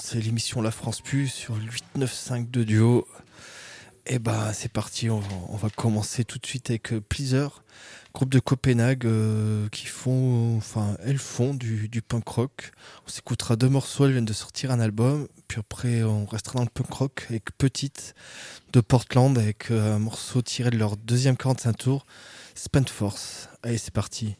c'est l'émission La France Plus sur 895 de duo. Et bah c'est parti, on va, commencer tout de suite avec euh, Pleaser, groupe de Copenhague euh, qui font, enfin elles font du, punk rock. On s'écoutera deux morceaux, elles viennent de sortir un album, puis après on restera dans le punk rock avec Petite de Portland avec euh, un morceau tiré de leur deuxième 45 tours, Spent Force. Allez c'est parti.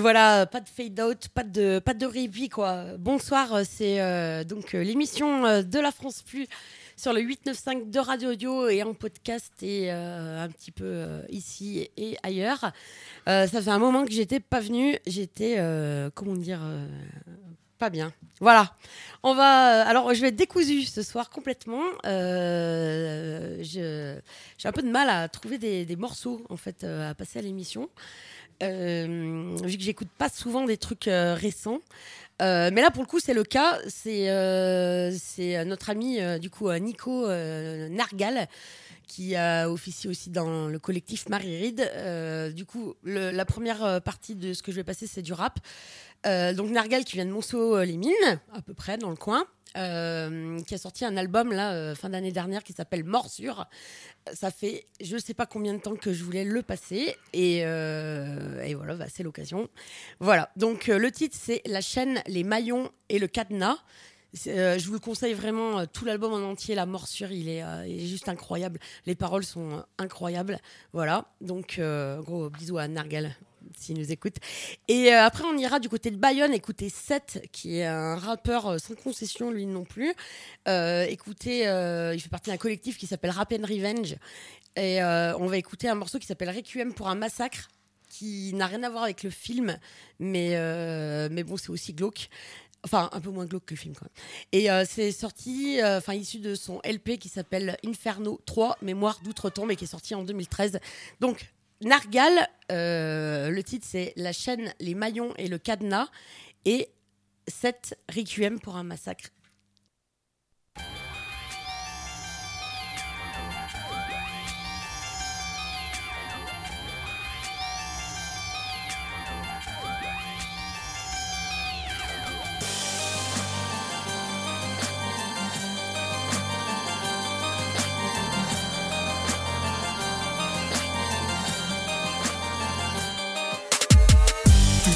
Voilà, pas de fade out, pas de pas de repeat quoi. Bonsoir, euh, c'est euh, donc euh, l'émission de la France Plus sur le 895 de Radio Audio et en podcast et un petit peu ici et ailleurs. Ça fait un moment que j'étais pas venue, j'étais comment dire pas bien. Voilà. On va alors je vais être ce soir complètement. J'ai un peu de mal à trouver des, des morceaux en fait à passer à l'émission. Euh, vu que j'écoute pas souvent des trucs euh, récents. Euh, mais là, pour le coup, c'est le cas. C'est notre ami, du coup, Nico Nargal, qui a officié aussi dans le collectif Marie. Euh, du coup, la première partie de ce que je vais passer, c'est du rap. Euh, donc, Nargal, qui vient de Monceau-les-Mines, à peu près, dans le coin. euh, qui a sorti un album là euh, fin d'année dernière qui s'appelle Morsure. Ça fait je sais pas combien de temps que je voulais le passer et, euh, voilà, bah, c'est l'occasion. Voilà, donc euh, le titre c'est La chaîne, les maillons et le cadenas. Euh, je vous le conseille vraiment, euh, tout l'album en entier, La morsure, il est, euh, il est juste incroyable. Les paroles sont euh, incroyables. Voilà, donc euh, gros bisous à Nargal s'il nous écoute. Et euh, après, on ira du côté de Bayonne écouter Seth, qui est un rappeur euh, sans concession, lui non plus. Euh, écoutez, euh, il fait partie d'un collectif qui s'appelle Rap and Revenge. Et euh, on va écouter un morceau qui s'appelle Requiem pour un massacre qui n'a rien à voir avec le film, mais, mais bon, c'est aussi glauque. Enfin, un peu moins glauque que le film, quoi. Et euh, c'est sorti, enfin, issu de son LP qui s'appelle Inferno 3, Mémoire d'outre-tombe, et qui est sorti en 2013. Donc, Nargal, euh, le titre c'est La chaîne, les maillons et le cadenas, et 7 Requiem pour un massacre.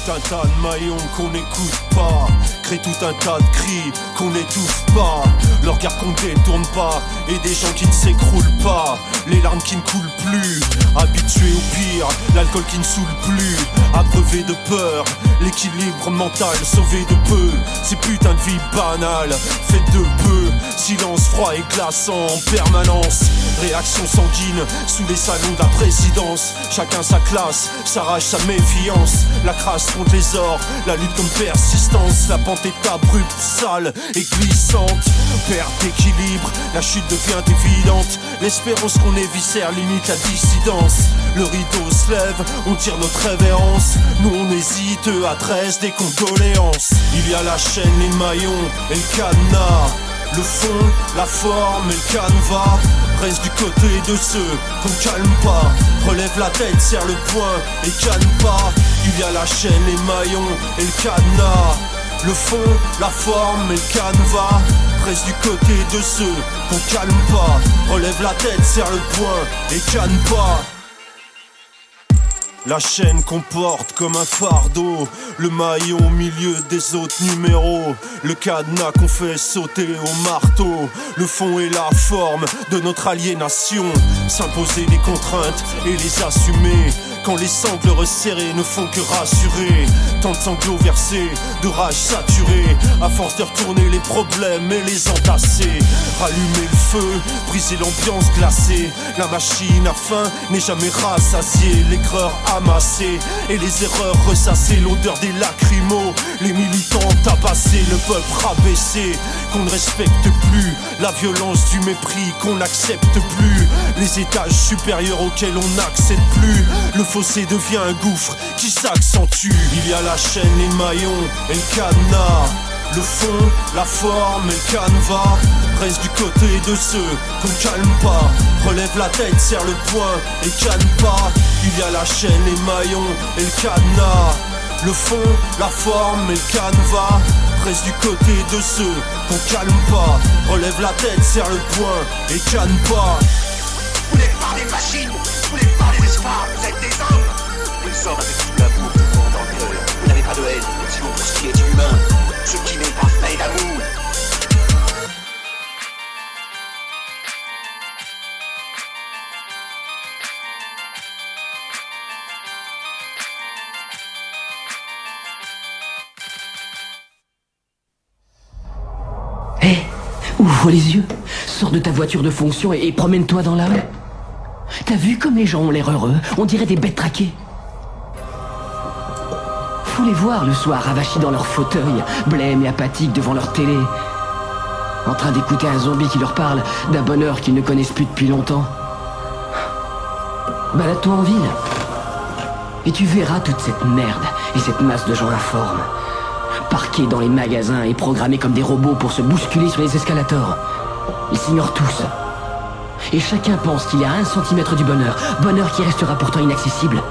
Tout un tas de maillons qu'on n'écoute pas. Crée tout un tas de cris qu'on n'étouffe pas. Le regard qu'on détourne pas Et des gens qui ne s'écroulent pas. Les larmes qui ne coulent plus Habitués au pire L'alcool qui ne saoule plus Abreuvé de peur L'équilibre mental sauvé de peu. Ces putains de vie banales Faites de peu Silence froid et glaçant en permanence. Réaction sanguine sous les salons de la présidence. Chacun sa classe, sa rage, sa méfiance. La crasse contre les ors, la lutte comme persistance. La pente est abrupte, sale et glissante. Perte d'équilibre, la chute devient évidente. L'espérance qu'on éviscère limite la dissidence. Le rideau se lève, on tire notre révérence. Nous on hésite, à 13 des condoléances. Il y a la chaîne, les maillons et le cadenas le fond, la forme et le canevas Reste du côté de ceux qu'on calme pas. Relève la tête, serre le poing et calme pas. Il y a la chaîne, les maillons et le cadenas. Le fond, la forme et le canevas Reste du côté de ceux qu'on calme pas. Relève la tête, serre le poing et calme pas la chaîne comporte comme un fardeau. Le maillon au milieu des autres numéros. Le cadenas qu'on fait sauter au marteau. Le fond et la forme de notre aliénation. S'imposer des contraintes et les assumer Quand les sangles resserrés ne font que rassurer. Tant de sanglots versés, de rage saturée. À force de retourner les problèmes et les entasser. Rallumer le feu, briser l'ambiance glacée. La machine à faim n'est jamais rassasiée. L'aigreur amassée et les erreurs ressassées. L'odeur des lacrymos, les militants tabassés. Le peuple rabaissé, qu'on ne respecte plus. La violence du mépris, qu'on n'accepte plus. Les étages supérieurs auxquels on n'accède plus fossé devient un gouffre qui s'accentue. Il y a la chaîne, les maillons et le cadenas le fond, la forme et le canevas Reste du côté de ceux qu'on calme pas. Relève la tête, serre le poing et calme pas. Il y a la chaîne, les maillons et le cadenas Le fond, la forme et le canevas Reste du côté de ceux qu'on calme pas. Relève la tête, serre le poing et calme pas. Vous n'êtes pas des machines, vous êtes des hommes Nous sommes avec tout l'amour du monde dans le cœur. Vous n'avez pas de haine, sinon pour ce qui est humain, ce qui n'est pas fait d'amour. Hé, hey, ouvre les yeux, sors de ta voiture de fonction et, et promène-toi dans la rue. T'as vu comme les gens ont l'air heureux On dirait des bêtes traquées. Faut les voir le soir ravachis dans leur fauteuil, blêmes et apathiques devant leur télé. En train d'écouter un zombie qui leur parle d'un bonheur qu'ils ne connaissent plus depuis longtemps. Balade-toi en ville. Et tu verras toute cette merde et cette masse de gens informes. Parqués dans les magasins et programmés comme des robots pour se bousculer sur les escalators. Ils s'ignorent tous. Et chacun pense qu'il y a un centimètre du bonheur, bonheur qui restera pourtant inaccessible.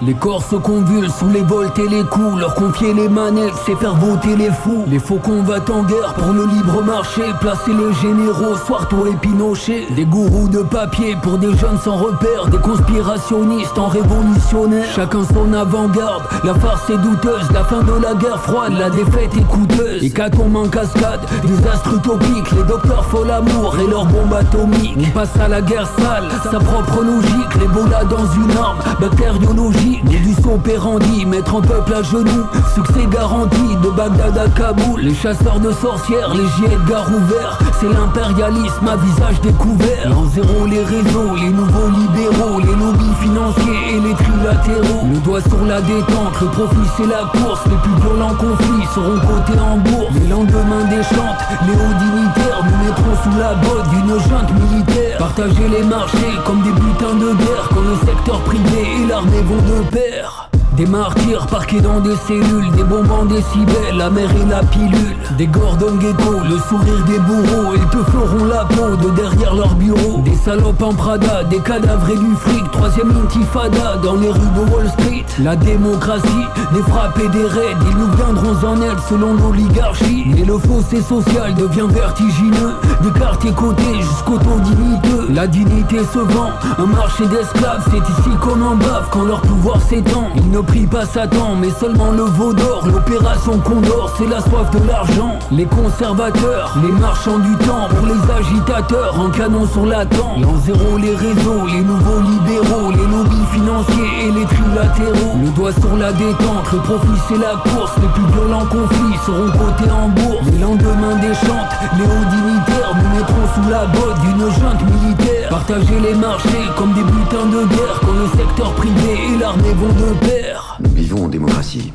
Les corps se convulsent sous les volts et les coups. Leur confier les manettes, c'est faire voter les fous. Les faux combattent en guerre pour le libre marché. Placer les généraux, Soirto et Pinochet. Des gourous de papier pour des jeunes sans repère. Des conspirationnistes en révolutionnaire. Chacun son avant-garde, la farce est douteuse. La fin de la guerre froide, la défaite est coûteuse. Hécatombe en cascade, désastre utopique. Les docteurs font l'amour et leurs bombes atomiques. On passe à la guerre sale, sa propre logique L'Ebola dans une arme, bactériologie du son pérandi, mettre en peuple à genoux. Succès garanti de Bagdad à Kaboul. Les chasseurs de sorcières, les gîtes gare ouverts. C'est l'impérialisme à visage découvert. En zéro les réseaux, les nouveaux libéraux Les lobbies financiers et les trilatéraux. Le doigt sur la détente, le profit c'est la course. Les plus violents conflits seront cotés en bourse. Les lendemains déchantent, les hauts dignitaires Nous mettrons sous la botte d'une junte militaire. Partager les marchés comme des butins de guerre Quand le secteur privé et l'armée vont de père des martyrs parqués dans des cellules, des bombes en décibels, la mer et la pilule. Des Gordon Gecko, le sourire des bourreaux, ils te feront la peau de derrière leur bureau. Des salopes en Prada, des cadavres et du fric, troisième intifada dans les rues de Wall Street. La démocratie, des frappes et des raids, ils nous viendront en aide selon l'oligarchie. Et le fossé social devient vertigineux, des quartiers cotés jusqu'au taux digniteux. La dignité se vend, un marché d'esclaves, c'est ici qu'on en bave quand leur pouvoir s'étend prie pas Satan, mais seulement le veau d'or. L'opération Condor, c'est la soif de l'argent. Les conservateurs, les marchands du temps, pour les agitateurs, en canon sur la tente. L'an zéro, les réseaux, les nouveaux libéraux, les lobbies financiers et les trilatéraux. Le doigt sur la détente, le profit c'est la course. Les plus violents conflits seront cotés en bourse. Les lendemains des chantes, les hauts dignitaires nous mettront sous la botte d'une junte militaire. Partager les marchés comme des butins de guerre quand le secteur privé et l'armée vont de pair. Nous vivons en démocratie.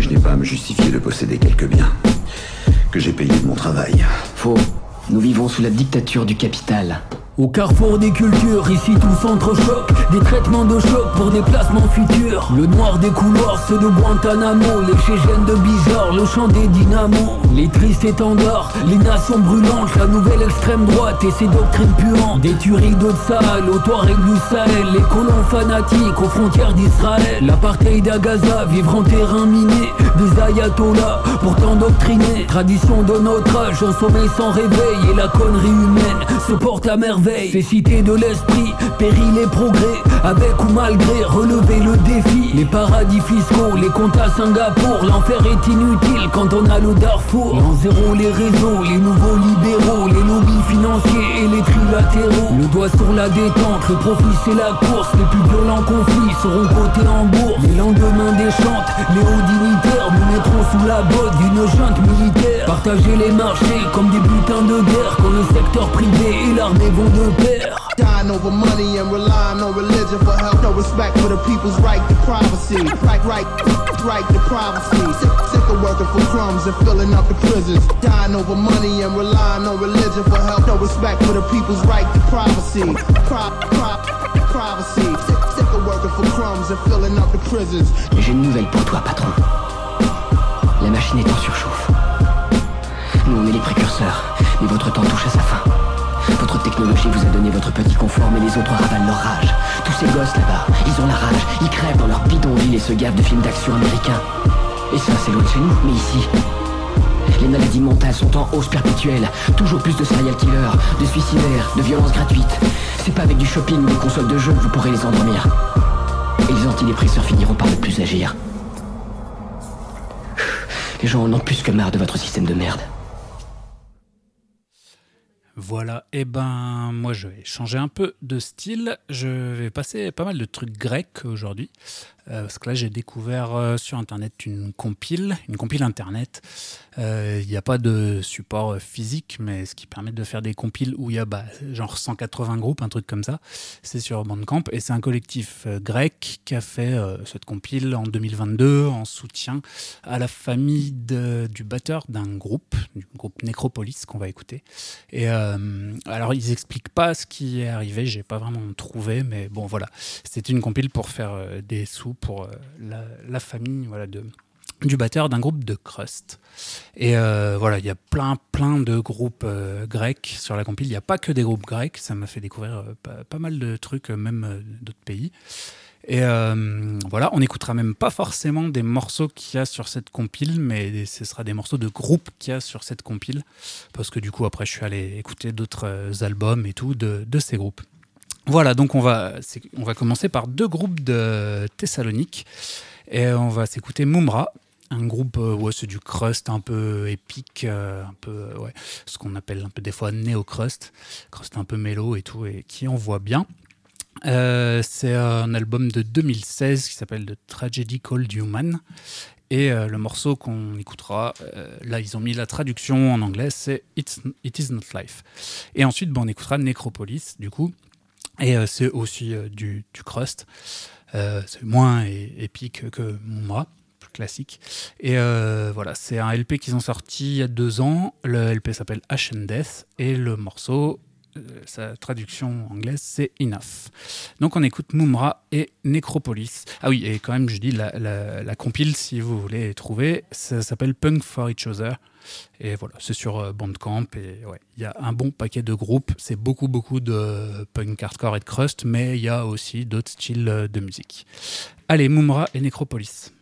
Je n'ai pas à me justifier de posséder quelques biens que j'ai payés de mon travail. Faux. Nous vivons sous la dictature du capital. Au carrefour des cultures, ici tout s'entrechoque. Des traitements de choc pour des placements futurs. Le noir des couloirs, ceux de Guantanamo. Les chégènes de Bizarre, le chant des dynamos. Les tristes étendards, les nations brûlantes. La nouvelle extrême droite et ses doctrines puantes. Des tueries de Sahel, au Touareg du Sahel. Les colons fanatiques aux frontières d'Israël. L'apartheid à Gaza, vivre en terrain miné. Des ayatollahs, pourtant doctrinés. Tradition de notre âge, un sommeil sans réveil. Et la connerie humaine se porte à merveille ces cités de l'esprit, péril et progrès, avec ou malgré, relever le défi. Les paradis fiscaux, les comptes à Singapour, l'enfer est inutile quand on a le Darfour. En zéro les réseaux, les nouveaux libéraux, les lobbies financiers et les trilatéraux. Le doigt sur la détente, le profit c'est la course, les plus violents conflits seront cotés en bourse. Les lendemains des chantes, les hauts dignitaires nous mettront sous la botte d'une junte militaire. Partager les marchés comme des butins de guerre quand le secteur privé et l'armée vont de pair. Dying over money and relying on religion for help. No respect for the people's right to privacy. Right, right, right to privacy. Sick, sick of working for crumbs and filling up the prisons. Dying over money and relying on religion for help. No respect for the people's right to privacy. Pri, pri, privacy. Sick, sick of working for crumbs and filling up the prisons. J'ai une nouvelle pour toi, patron. La machine est en surchauffe. Nous, on est les précurseurs, mais votre temps touche à sa fin. Votre technologie vous a donné votre petit confort, mais les autres ravalent leur rage. Tous ces gosses là-bas, ils ont la rage, ils crèvent dans leur bidonville et se gavent de films d'action américains. Et ça, c'est loin de chez nous, mais ici, les maladies mentales sont en hausse perpétuelle. Toujours plus de serial killers, de suicidaires, de violences gratuites. C'est pas avec du shopping ou des consoles de jeux que vous pourrez les endormir. Et les antidépresseurs finiront par ne plus agir. Les gens en ont plus que marre de votre système de merde. Voilà, et ben moi je vais changer un peu de style. Je vais passer pas mal de trucs grecs aujourd'hui. Euh, parce que là, j'ai découvert euh, sur Internet une compile, une compile Internet. Euh, il n'y a pas de support physique, mais ce qui permet de faire des compiles où il y a bah, genre 180 groupes, un truc comme ça. C'est sur Bandcamp et c'est un collectif grec qui a fait cette compile en 2022 en soutien à la famille du batteur d'un groupe, du groupe Necropolis qu'on va écouter. Et alors, ils expliquent pas ce qui est arrivé, j'ai pas vraiment trouvé, mais bon, voilà. C'était une compile pour faire des sous pour euh, la, famille voilà, de, du batteur d'un groupe de crust. Et euh, voilà, il y a plein, plein de groupes euh, grecs sur la compile. Il n'y a pas que des groupes grecs, ça m'a fait découvrir pas, mal de trucs, même d'autres pays. Et voilà, on n'écoutera même pas forcément des morceaux qu'il y a sur cette compile, mais ce sera des morceaux de groupes qu'il y a sur cette compile. Parce que du coup, après, je suis allé écouter d'autres albums et tout de, de ces groupes. Voilà, donc on va, on va commencer par deux groupes de Thessalonique. Et on va s'écouter Mumra, un groupe, euh, ouais, c'est du crust un peu épique, euh, un peu, euh, ce qu'on appelle un peu des fois néo-crust, crust un peu mélo et tout, et qui voit bien. c'est un album de 2016 qui s'appelle The Tragedy Called Human. Et le morceau qu'on écoutera, là ils ont mis la traduction en anglais, c'est It Is Not Life. Et ensuite, bon, on écoutera Necropolis, du coup, et euh, c'est aussi euh, du, crust. Euh, c'est moins épique que mon plus classique. Et voilà, c'est un LP qu'ils ont sorti il y a deux ans. Le LP s'appelle Ashen Death et le morceau, sa traduction anglaise, c'est Enough. Donc on écoute Mumra et Necropolis. Ah oui, et quand même, je dis la compile, si vous voulez trouver, ça s'appelle Punk for Each Other. Et voilà, c'est sur euh, Bandcamp. Et ouais, il y a un bon paquet de groupes. C'est beaucoup, beaucoup de punk hardcore et de crust, mais il y a aussi d'autres styles euh, de musique. Allez, Mumra et Necropolis.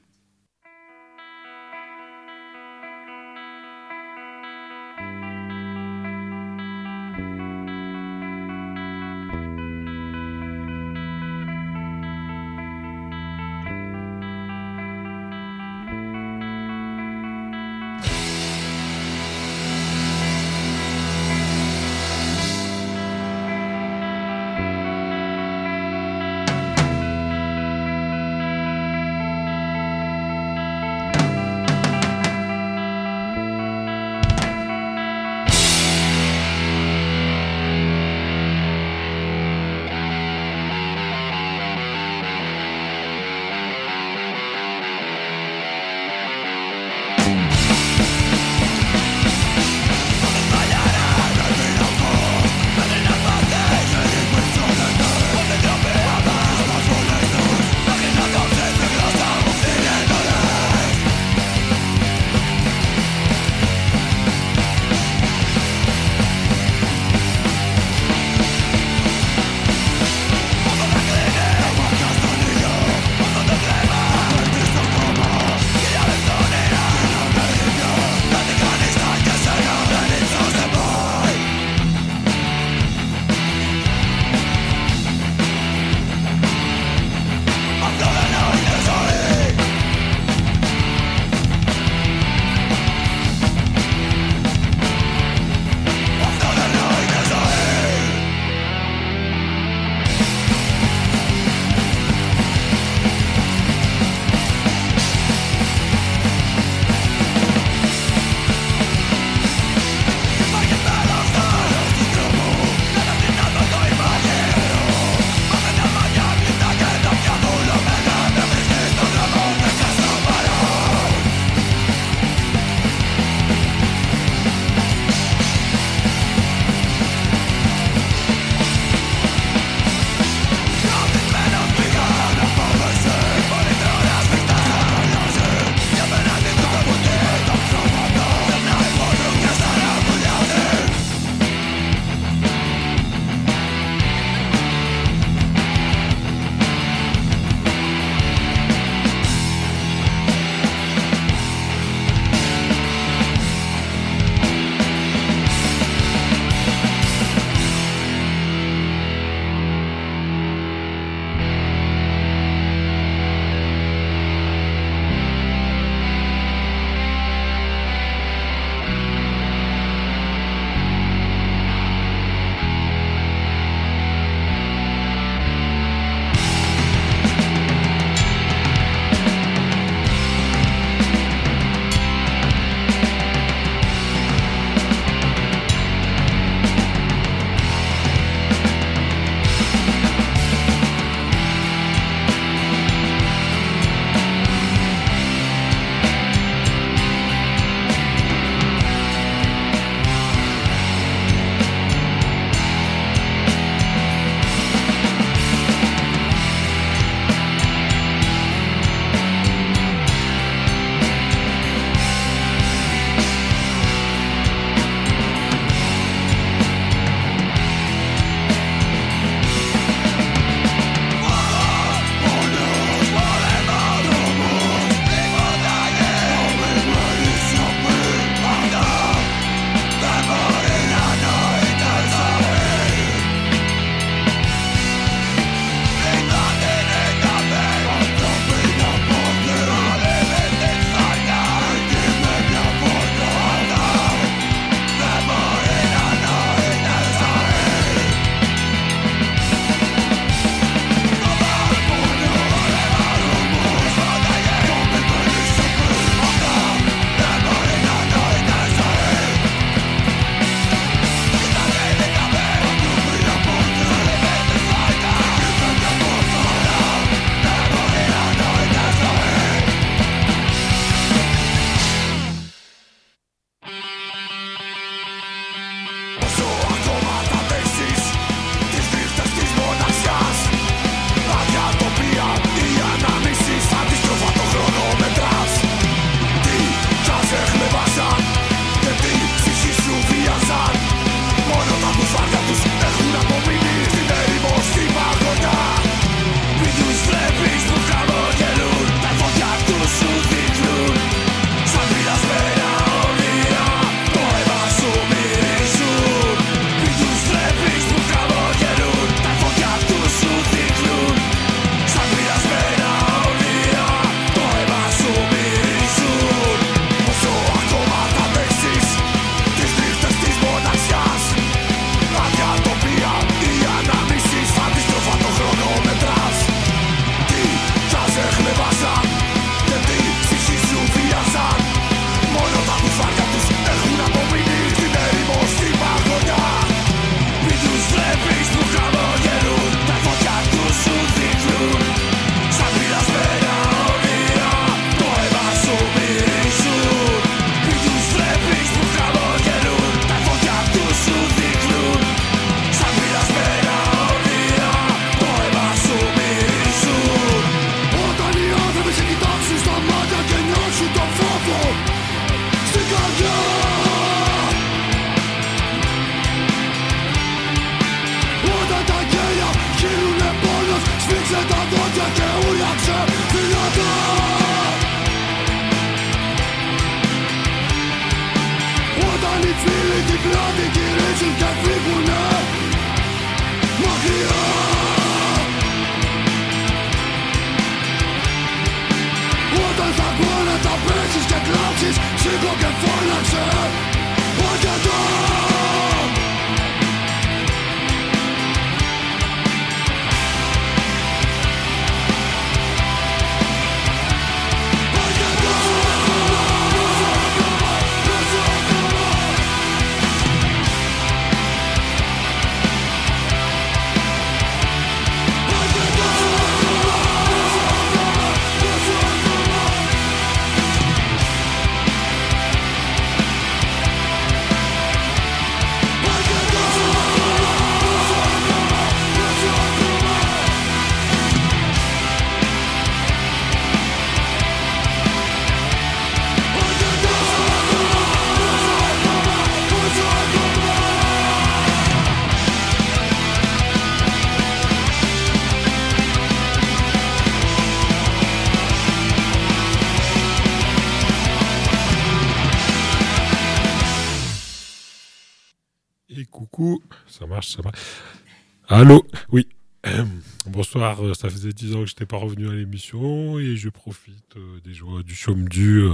Ça faisait 10 ans que je n'étais pas revenu à l'émission et je profite euh, des joies du chaume du euh,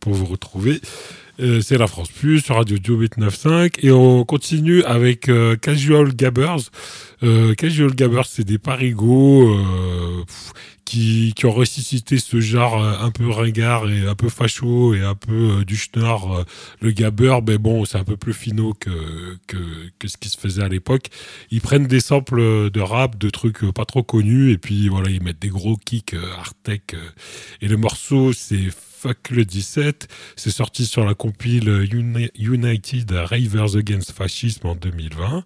pour vous retrouver. Euh, c'est la France Plus sur Radio Dio 895 et on continue avec Casual Gabbers. Casual Gabbers, c'est des parigots qui, qui ont ressuscité ce genre euh, un peu ringard et un peu facho et un peu euh, du schnorr. euh, le gabber, mais bon, c'est un peu plus finaux que, que, que ce qui se faisait à l'époque. Ils prennent des samples de rap, de trucs pas trop connus, et puis voilà, ils mettent des gros kicks hard et le morceau, c'est Fuck le 17. C'est sorti sur la compile Uni- United Ravers Against Fascism en 2020.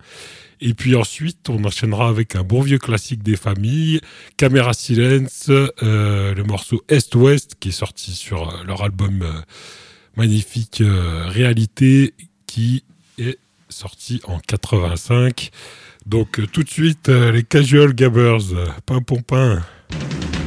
Et puis ensuite, on enchaînera avec un bon vieux classique des familles, Caméra Silence, euh, le morceau Est-Ouest, qui est sorti sur euh, leur album euh, magnifique Réalité, qui est sorti en 85. Donc tout de suite, les Casual Gabbers, pain pompin. Fuck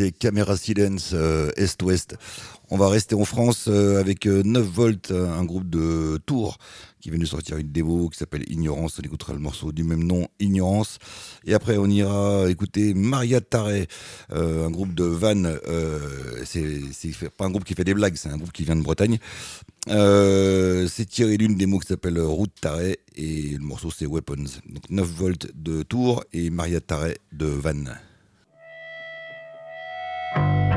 c'était Camera Silence euh, Est-Ouest. On va rester en France euh, avec euh, 9 volts, euh, un groupe de Tours qui vient de sortir une démo qui s'appelle Ignorance. On écoutera le morceau du même nom, Ignorance. Et après, on ira écouter Maria euh, un groupe de Vannes. C'est pas un groupe qui fait des blagues, c'est un groupe qui vient de Bretagne. C'est tiré d'une démo qui s'appelle Route Tarret et le morceau c'est Weapons. Donc 9 volts de Tours et Maria Tarret de Vannes. thank you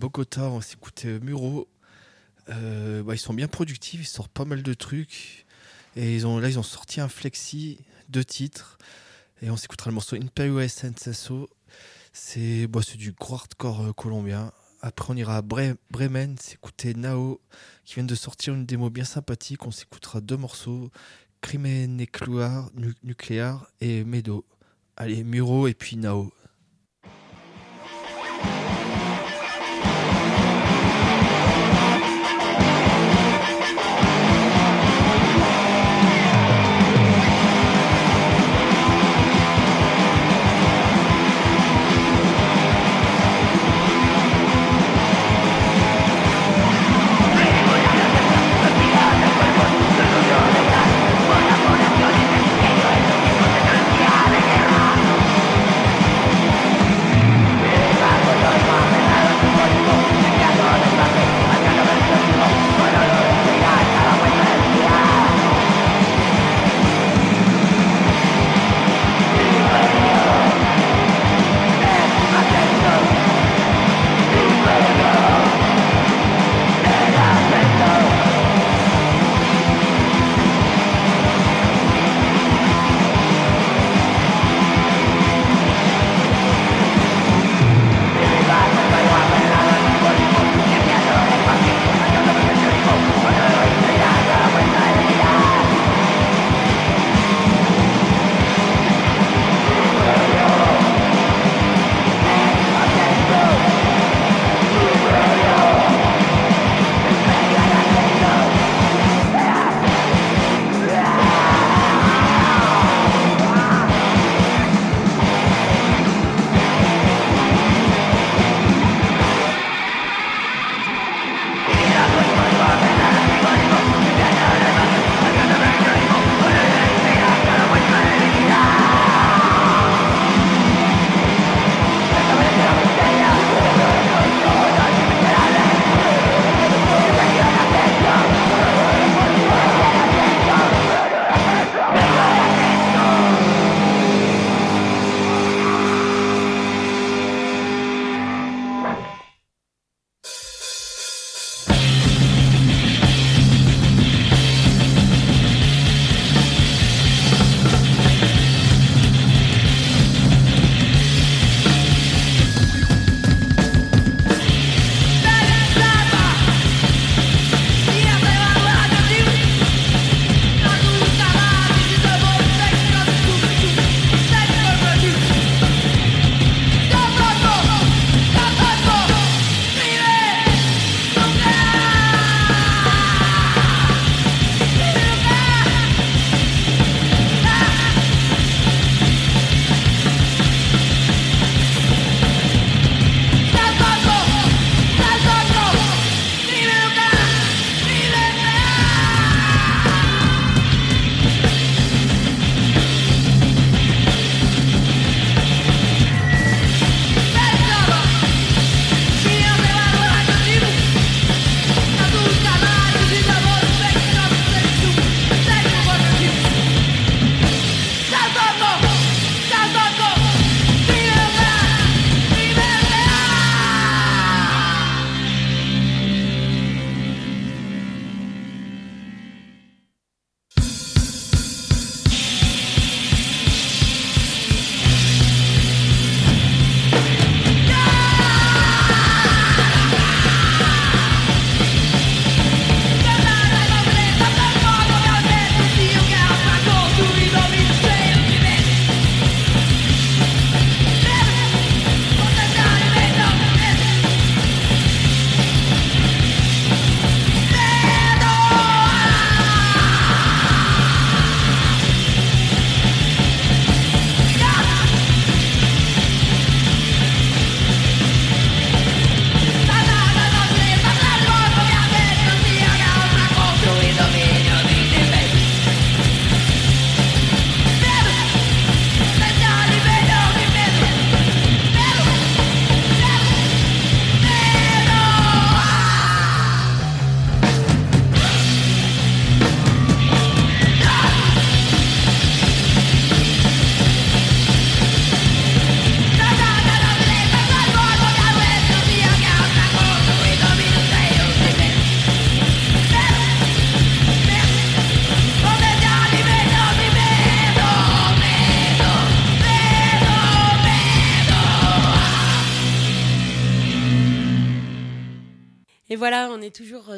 Bogota, on va s'écouter Muro. Euh, bah, ils sont bien productifs, ils sortent pas mal de trucs. Et ils ont, là, ils ont sorti un flexi, deux titres. Et on s'écoutera le morceau Imperio. C'est bah, c'est du gros hardcore euh, colombien. Après, on ira à Bre- Bremen, s'écouter Nao, qui vient de sortir une démo bien sympathique. On s'écoutera deux morceaux Crime Nucléaire, Nu- Nucléaire et Medo. Allez, Muro et puis Nao.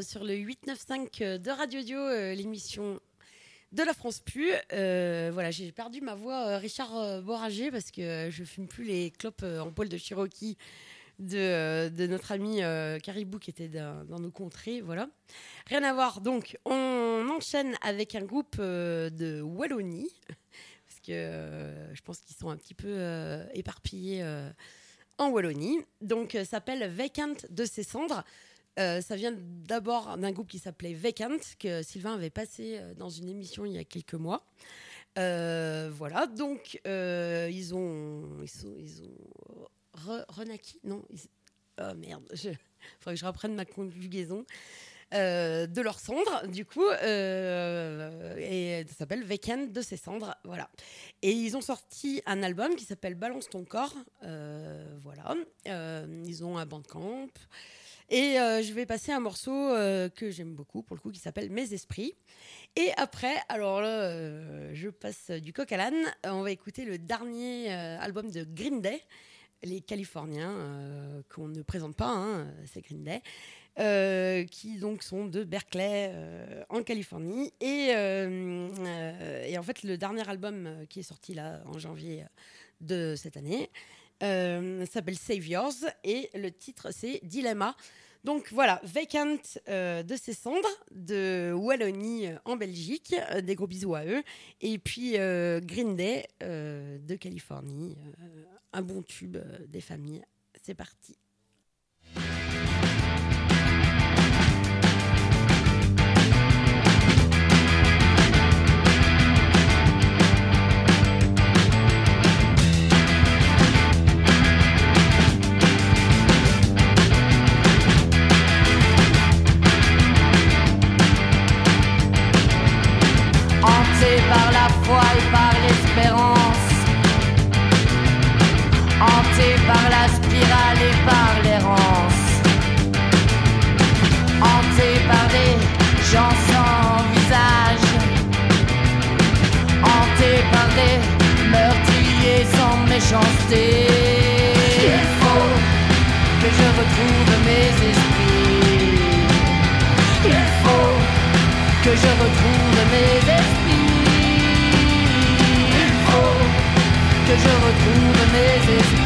Sur le 895 euh, de Radio Dio, euh, l'émission de la France Plus. Euh, voilà, j'ai perdu ma voix, Richard Boranger, parce que je fume plus les clopes en poil de Cherokee de, de notre ami Caribou qui était dans, nos contrées. Voilà. Rien à voir. Donc, on enchaîne avec un groupe de Wallonie, parce que je pense qu'ils sont un petit peu éparpillés en Wallonie. Donc, s'appelle Vacant de ses cendres. Euh, ça vient d'abord d'un groupe qui s'appelait Vacant, que Sylvain avait passé euh, dans une émission il y a quelques mois. Euh, voilà, donc ils ont. Ils, sont, ils ont. Non Oh merde, il faudrait que je reprenne ma conjugaison. De leurs cendres, du coup, et ça s'appelle Vacant de ses cendres, voilà. Et ils ont sorti un album qui s'appelle Balance ton corps, voilà. Ils ont un bandcamp. Et euh, je vais passer un morceau euh, que j'aime beaucoup, pour le coup, qui s'appelle Mes esprits. Et après, alors là, euh, je passe du coq à l'âne. On va écouter le dernier album de Green Day, les Californiens, qu'on ne présente pas, hein, c'est Green Day, qui donc sont de Berkeley, en Californie. Et, et en fait, le dernier album qui est sorti là en janvier de cette année s'appelle Saviors et le titre c'est Dilemma. Donc voilà, Vacant euh, de ses cendres, de Wallonie euh, en Belgique, euh, des gros bisous à eux. Et puis Green Day de Californie, un bon tube des familles. C'est parti. Par l'errance, hanté par des gens sans visage, hanté par des meurtriers sans méchanceté. Il faut que je retrouve mes esprits. Il faut que je retrouve mes esprits. Il faut que je retrouve mes esprits.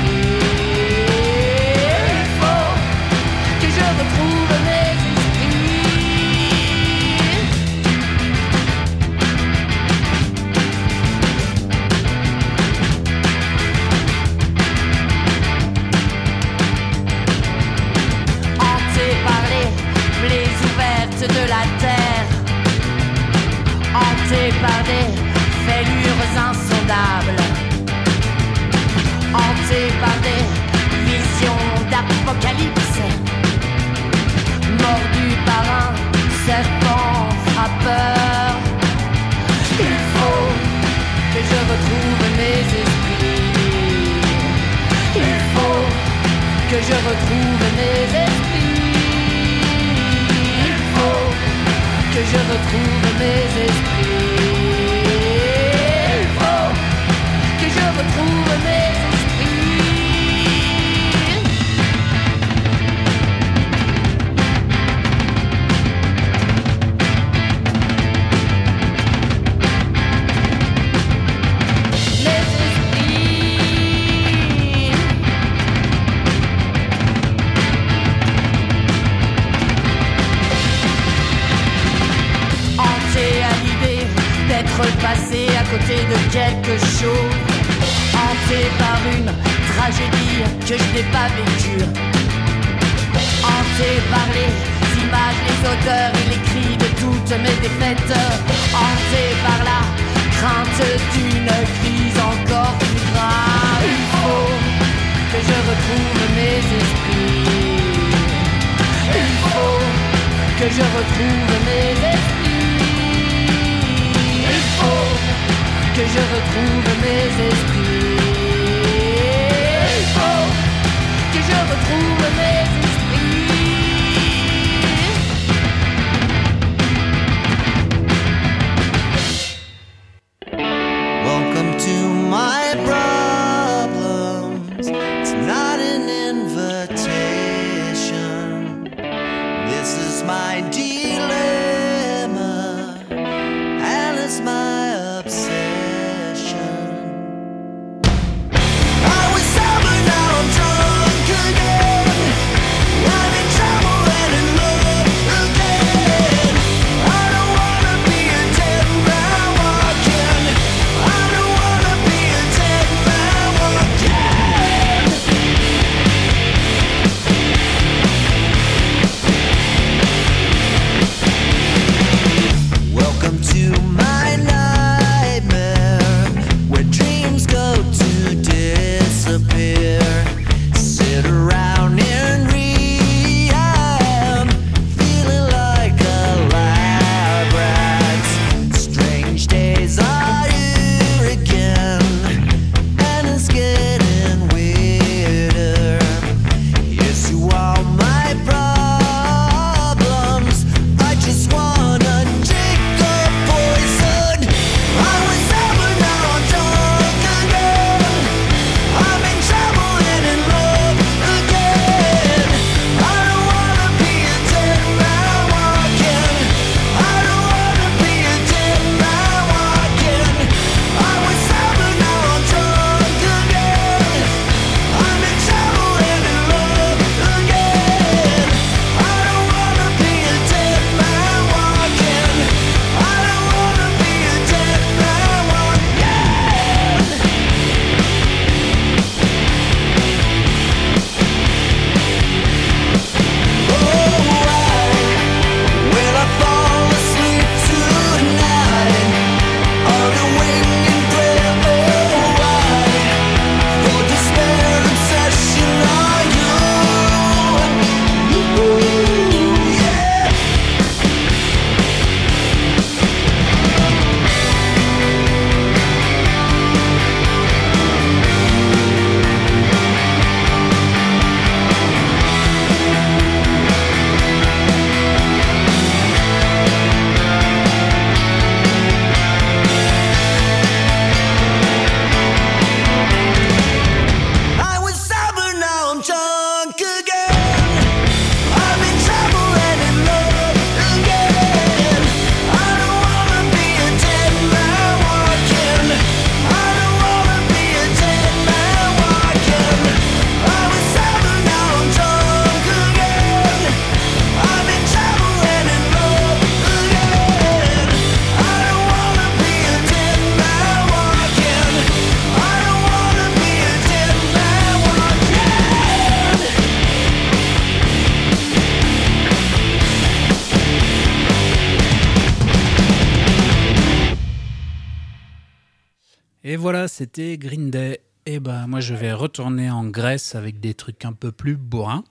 C'était Green Day. Et ben moi je vais retourner en Grèce avec des trucs un peu plus bourrins.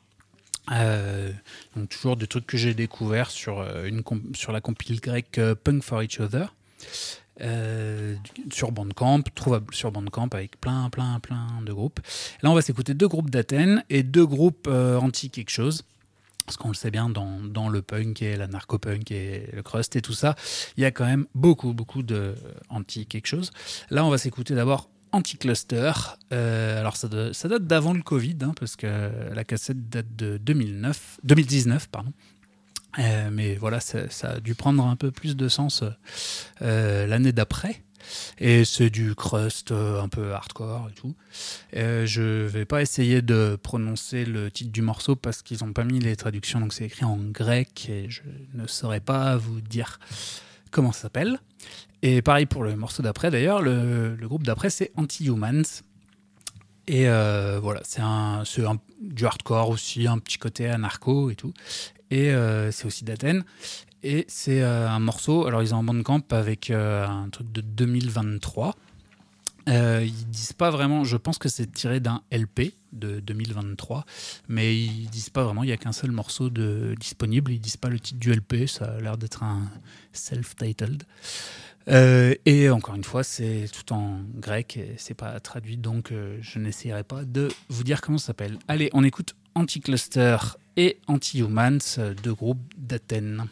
Euh, donc toujours des trucs que j'ai découverts sur, euh, une sur la compile grecque euh, Punk for Each Other. Sur Bandcamp, trouvable sur Bandcamp avec plein, plein, plein de groupes. Là, on va s'écouter deux groupes d'Athènes et deux groupes anti quelque chose. Parce qu'on le sait bien, dans, le punk et la narco-punk et le crust et tout ça, il y a quand même beaucoup, beaucoup de anti quelque chose. Là, on va s'écouter d'abord Anti-Cluster. Euh, alors, ça, date d'avant le Covid, hein, parce que la cassette date de 2009, 2019. Pardon. Euh, mais voilà, ça, a dû prendre un peu plus de sens euh, l'année d'après. Et c'est du crust euh, un peu hardcore et tout. Euh, je vais pas essayer de prononcer le titre du morceau parce qu'ils n'ont pas mis les traductions, donc c'est écrit en grec et je ne saurais pas vous dire comment ça s'appelle. Et pareil pour le morceau d'après d'ailleurs, le, groupe d'après c'est Anti-Humans. Et euh, voilà, c'est du hardcore aussi, un petit côté anarcho et tout. Et euh, c'est aussi d'Athènes. Et c'est euh, un morceau, alors ils ont un bandcamp avec euh, un truc de 2023. Euh, ils disent pas vraiment, je pense que c'est tiré d'un LP de 2023, mais ils disent pas vraiment, il y a qu'un seul morceau de, disponible, ils disent pas le titre du LP, ça a l'air d'être un self-titled. Euh, et encore une fois, c'est tout en grec et c'est pas traduit, donc je n'essayerai pas de vous dire comment ça s'appelle. Allez, on écoute Anti-Cluster et Anti-Humans, deux groupes d'Athènes.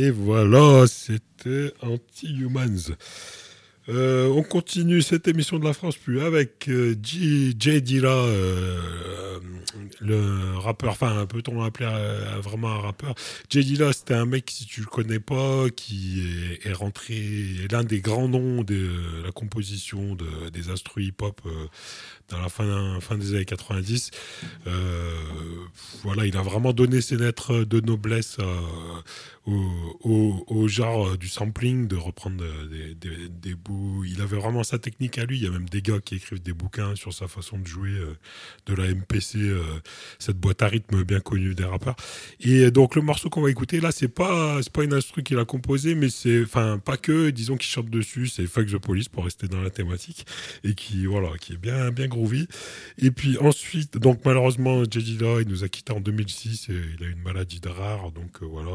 Et voilà, c'était Anti-Humans. Euh, on continue cette émission de la France Plus avec euh, J. Dilla, euh, le rappeur, enfin peut-on l'appeler euh, vraiment un rappeur Jay Dilla, c'était un mec, si tu le connais pas, qui est, est rentré, l'un des grands noms de la composition de, des instruments hip-hop euh, dans la fin, des années 90. Euh, voilà, il a vraiment donné ses lettres de noblesse à- au, genre du sampling, de reprendre des, des- des bouts. Il avait vraiment sa technique à lui. Il y a même des gars qui écrivent des bouquins sur sa façon de jouer euh, de la MPC, euh, cette boîte à rythme bien connue des rappeurs. Et donc le morceau qu'on va écouter là, c'est pas c'est pas une instru qu'il a composé, mais c'est enfin pas que, disons qu'il chante dessus. C'est Fuck the Police pour rester dans la thématique et qui voilà, qui est bien bien groovy. Et puis ensuite, donc malheureusement, Dilla, il nous a quitté en 2006 et il a une maladie de rare, donc euh, voilà,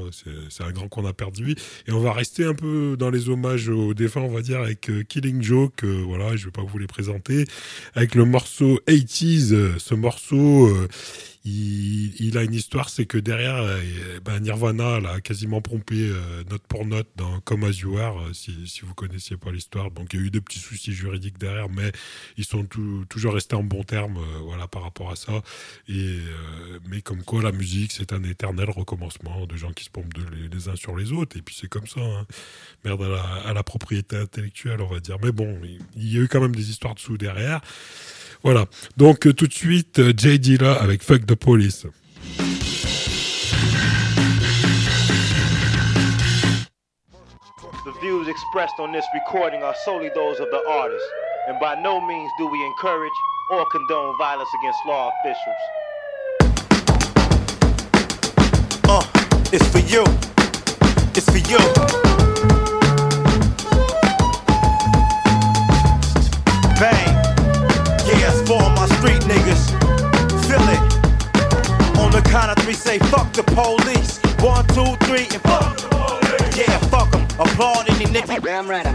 c'est un grand qu'on a perdu. Et on va rester un peu dans les hommages aux défunts, on va dire, avec euh, Killing Joke, voilà, je vais pas vous les présenter, avec le morceau 80s, euh, ce morceau. Euh, il, a une histoire, c'est que derrière, euh, ben, Nirvana l'a quasiment pompé euh, note pour note dans Come As You Are, si, si vous connaissiez pas l'histoire. Donc il y a eu des petits soucis juridiques derrière, mais ils sont toujours restés en bons termes voilà, par rapport à ça. Mais comme quoi, la musique, c'est un éternel recommencement de gens qui se pompent les, uns sur les autres. Et puis c'est comme ça. hein. Merde à la, propriété intellectuelle, on va dire. Mais bon, il y a eu quand même des histoires dessous derrière. Voilà. Donc euh, tout de suite, euh, Jay Dilla avec Fuck the Police. The views expressed on this recording are solely those of the artist, and by no means do we encourage or condone violence against law officials. Uh, it's for you. It's for you. For all my street niggas. Feel it. On the count of three, say fuck the police. One, two, three, and fuck the police. Yeah, fuck them. Applaud any nigga. Damn right.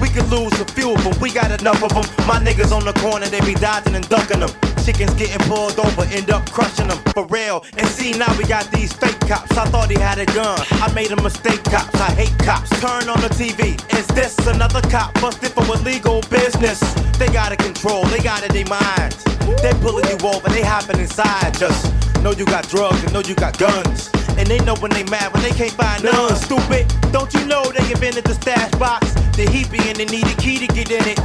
We could lose a few of them. We got enough of them. My niggas on the corner, they be dodging and ducking them. Chickens getting pulled over, end up crushing them. For real. And see, now we got these fake cops. I thought he had a gun. I made a mistake, cops. I hate cops. Turn on the TV. Is this another cop busted for illegal business? They got it control. They got it their minds. They pulling you over. They hopping inside. Just know you got drugs and know you got guns. And they know when they mad when they can't find none. Stupid. Don't you know they invented the stash box? The heapy and they need a key to get in it.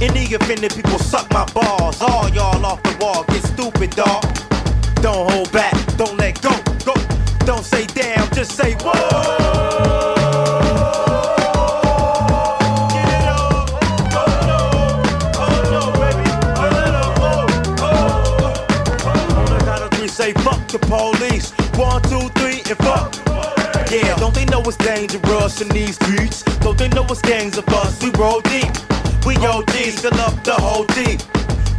Any offended people suck my balls. All y'all off the wall. Get stupid, dog. Don't hold back. Don't let go. Go. Don't say damn. Just say whoa. Fuck. Yeah, don't they know it's dangerous in these streets? Don't they know it's gangs of us? We roll deep. We OGs, fill up the whole deep.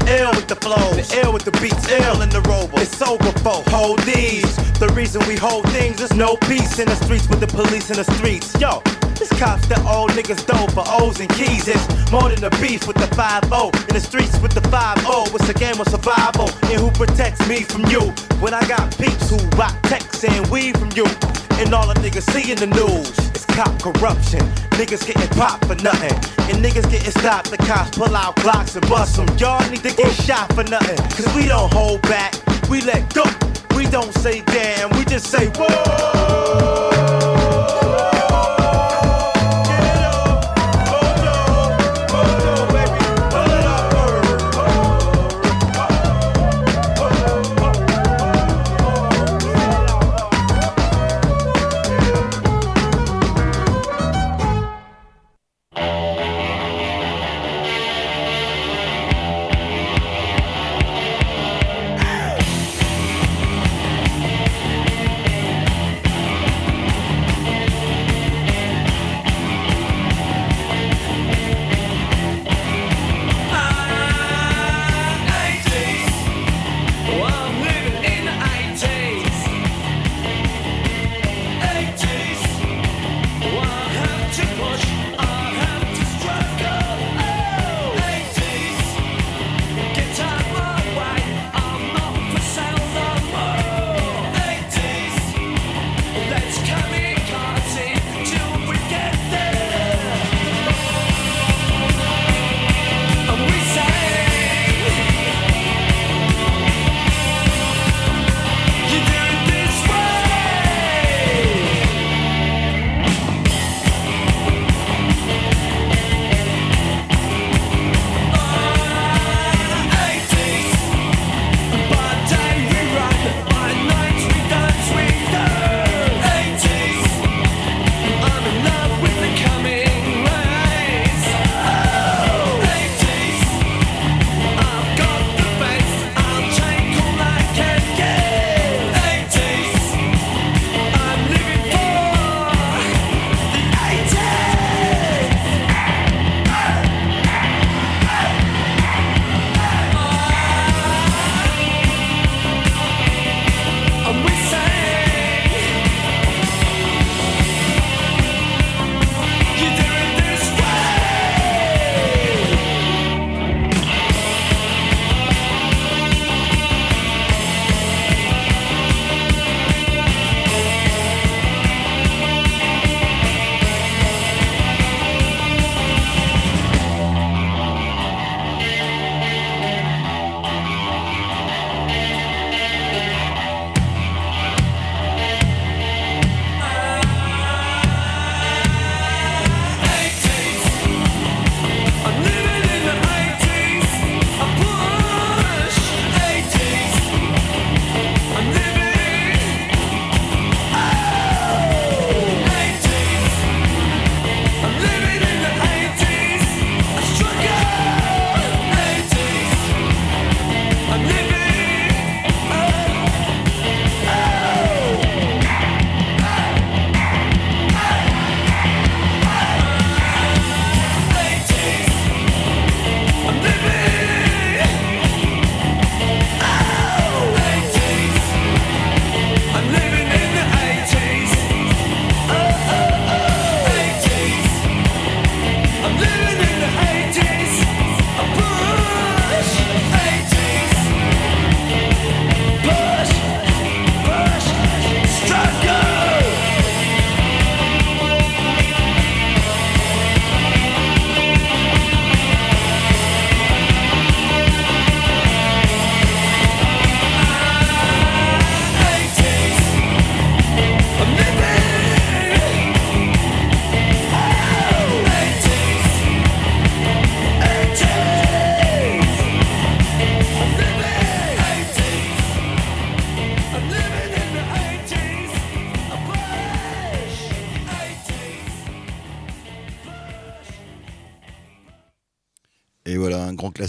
Ill with the flows, ill with the beats, ill in the rover. It's over for hold these. The reason we hold things is no peace in the streets with the police in the streets. Yo, this cops that old niggas dope for O's and keys. It's more than a beef with the 5 In the streets with the 5 It's a game of survival. And who protects me from you? When I got peeps who rock texts and weed from you. And all the niggas see in the news is cop corruption. Niggas getting popped for nothing. And niggas getting stopped. The cops pull out Glocks and bust them. Y'all need to get shot for nothing. Cause we don't hold back. We let go. We don't say damn. We just say whoa.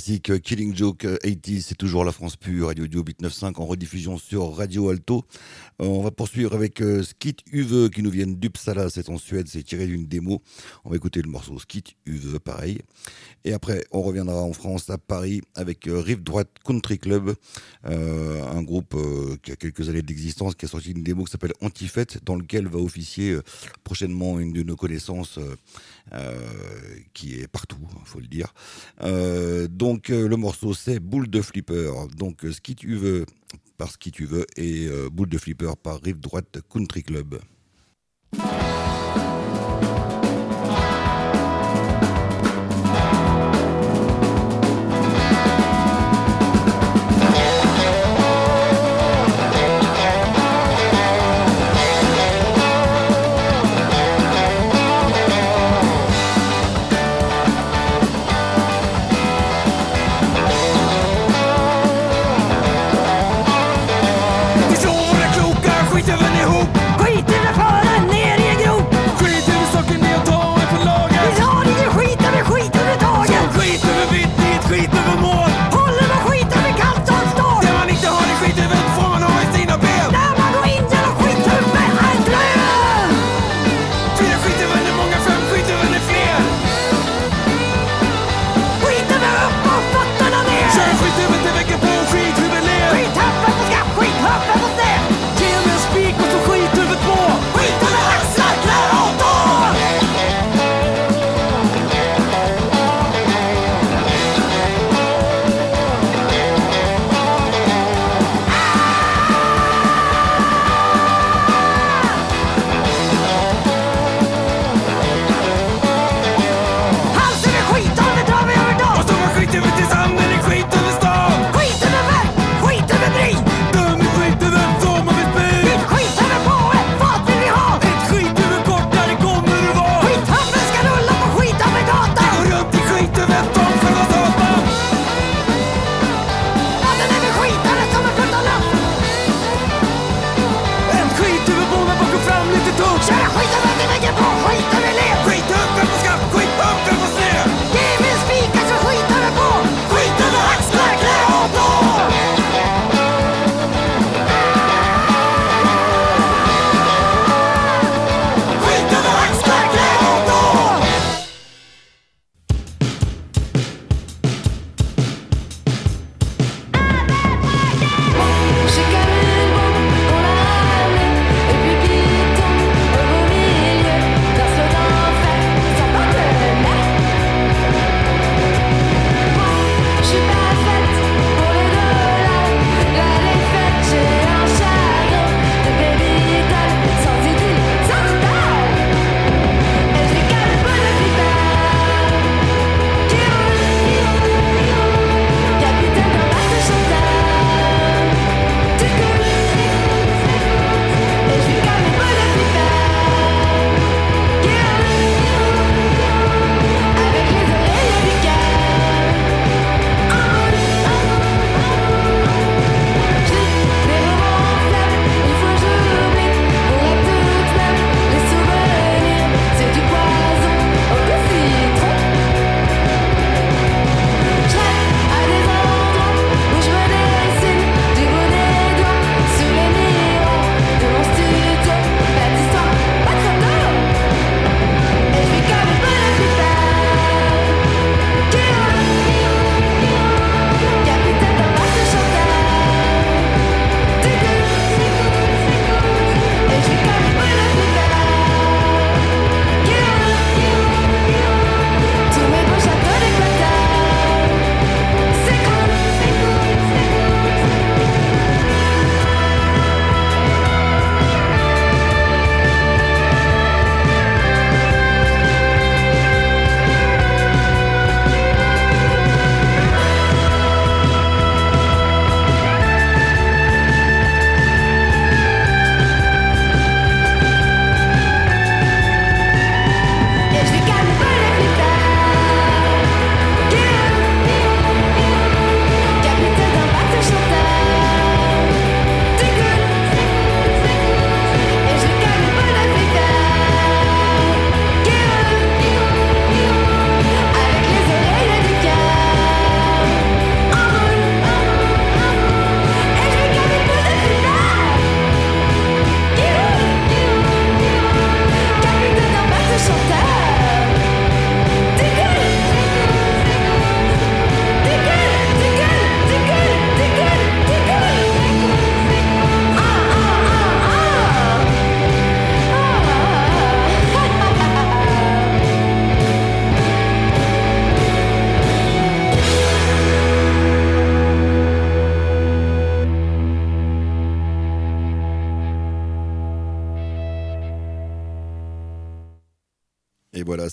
Euh, Killing Joke euh, 80, c'est toujours la France pure, Radio Audio Bit 95 en rediffusion sur Radio Alto. Euh, on va poursuivre avec euh, Skit Uve qui nous vient d'Uppsala, c'est en Suède, c'est tiré d'une démo. On va écouter le morceau Skit Uve, pareil. Et après, on reviendra en France, à Paris, avec euh, Rive Droite Country Club, euh, un groupe euh, qui a quelques années d'existence, qui a sorti une démo qui s'appelle Antifête, dans lequel va officier euh, prochainement une de nos connaissances euh, euh, qui est partout, il faut le dire. Euh, donc euh, le morceau c'est Boule de Flipper, donc euh, ce qui tu veux par ce qui tu veux et euh, Boule de Flipper par Rive Droite Country Club.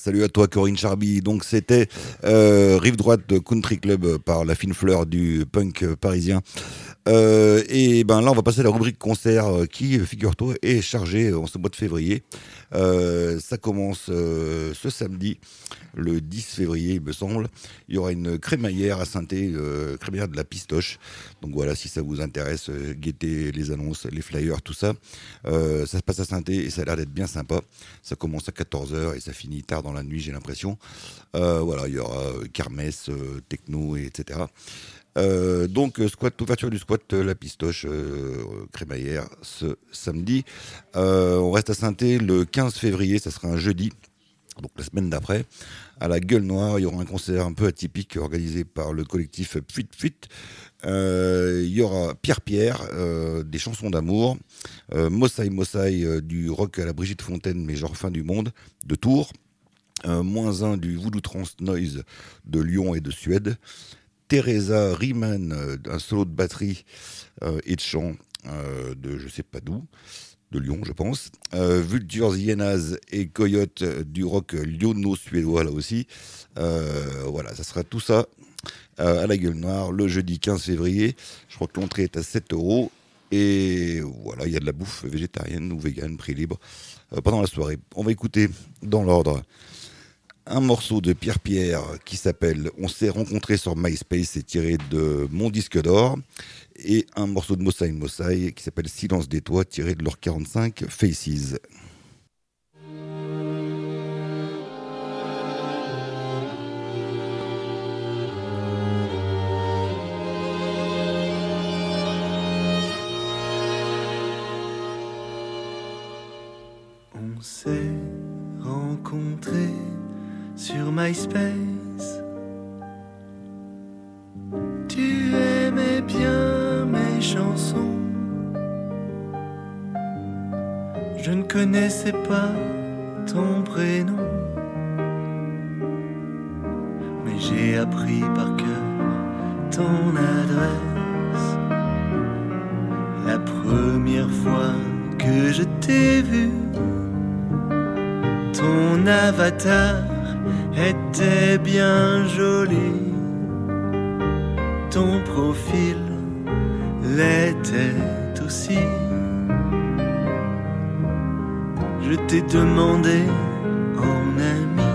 Salut à toi Corinne Charby. Donc c'était euh, Rive Droite Country Club par la fine fleur du punk parisien. Euh, et ben là, on va passer à la rubrique concert euh, qui, figure-toi, est chargée en ce mois de février. Ça commence ce samedi, le 10 février, il me semble. Il y aura une crémaillère à saint euh, crémaillère de la Pistoche. Donc voilà, si ça vous intéresse, euh, guettez les annonces, les flyers, tout ça. Euh, ça se passe à saint et ça a l'air d'être bien sympa. Ça commence à 14h et ça finit tard dans la nuit, j'ai l'impression. Voilà, il y aura kermesse, techno, et etc. Donc, squat, ouverture du squat, la pistoche crémaillère ce samedi. On reste à saint le 15 février, ça sera un jeudi, donc la semaine d'après. À la Gueule Noire, il y aura un concert un peu atypique organisé par le collectif Fuit Fuit. Euh, il y aura Pierre Pierre, euh, des chansons d'amour, euh, Mossai Mossai, euh, du rock à la Brigitte Fontaine, mais genre fin du monde, de Tours, moins un du Voodoo Trans Noise de Lyon et de Suède, Teresa Riemann, un solo de batterie et de chant de je sais pas d'où, de Lyon je pense, euh, Vultures Hyenas et Coyote du rock lyonno-suédois là aussi. Euh, voilà, ça sera tout ça euh, à la gueule noire le jeudi 15 février. Je crois que l'entrée est à 7 euros. Et voilà, il y a de la bouffe végétarienne ou végane, prix libre, pendant la soirée. On va écouter dans l'ordre un morceau de Pierre Pierre qui s'appelle On s'est rencontrés sur MySpace, c'est tiré de Mon disque d'or. Et un morceau de Mossai Mossai qui s'appelle Silence des toits, tiré de leur 45 Faces. On s'est rencontrés sur MySpace. Je ne connaissais pas ton prénom. Mais j'ai appris par cœur ton adresse. La première fois que je t'ai vu, ton avatar était bien joli. Ton profil l'était aussi. Je t'ai demandé en ami.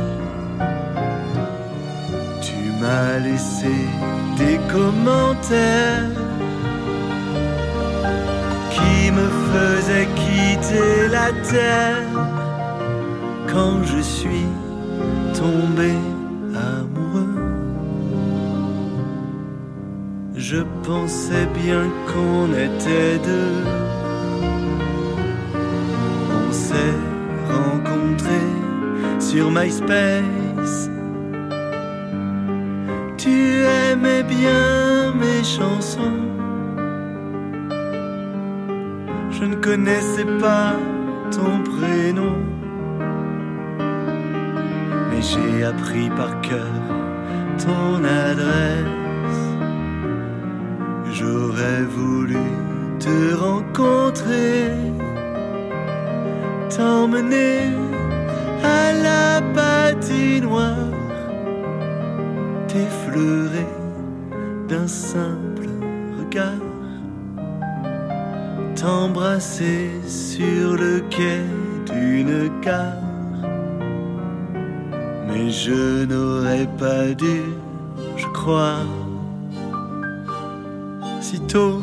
Tu m'as laissé des commentaires qui me faisaient quitter la terre quand je suis tombé Je pensais bien qu'on était deux. On s'est rencontrés sur MySpace. Tu aimais bien mes chansons. Je ne connaissais pas ton prénom. Mais j'ai appris par cœur ton adresse. J'aurais voulu te rencontrer, t'emmener à la patinoire, t'effleurer d'un simple regard, t'embrasser sur le quai d'une gare. Mais je n'aurais pas dû, je crois, sitôt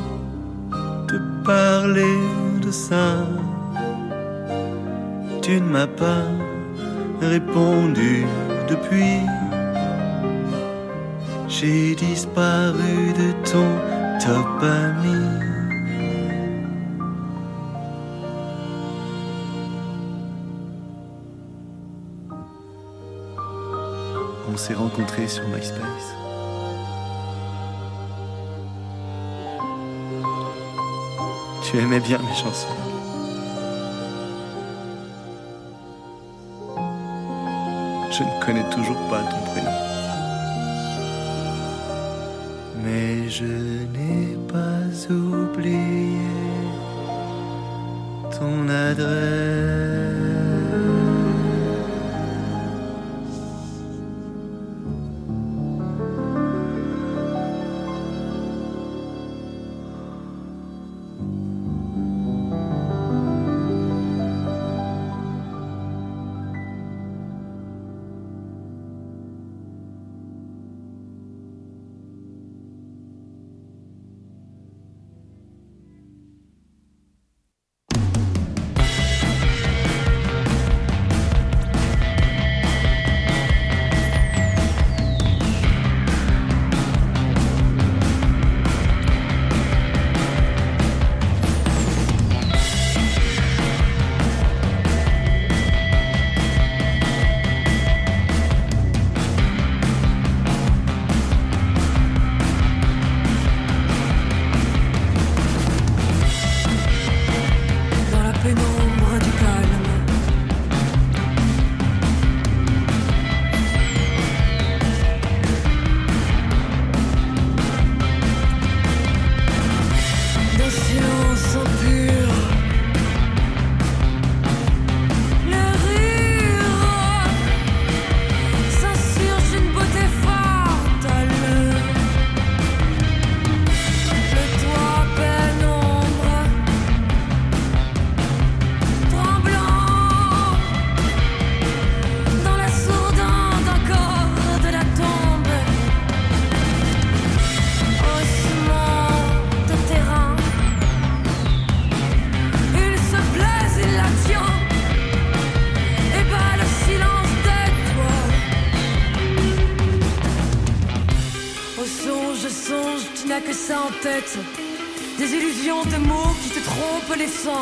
te parler de ça. Tu ne m'as pas répondu depuis. J'ai disparu de ton top ami. On s'est rencontrés sur MySpace. Tu aimais bien mes chansons. Je ne connais toujours pas ton prénom. Mais je n'ai pas oublié ton adresse.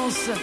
danse.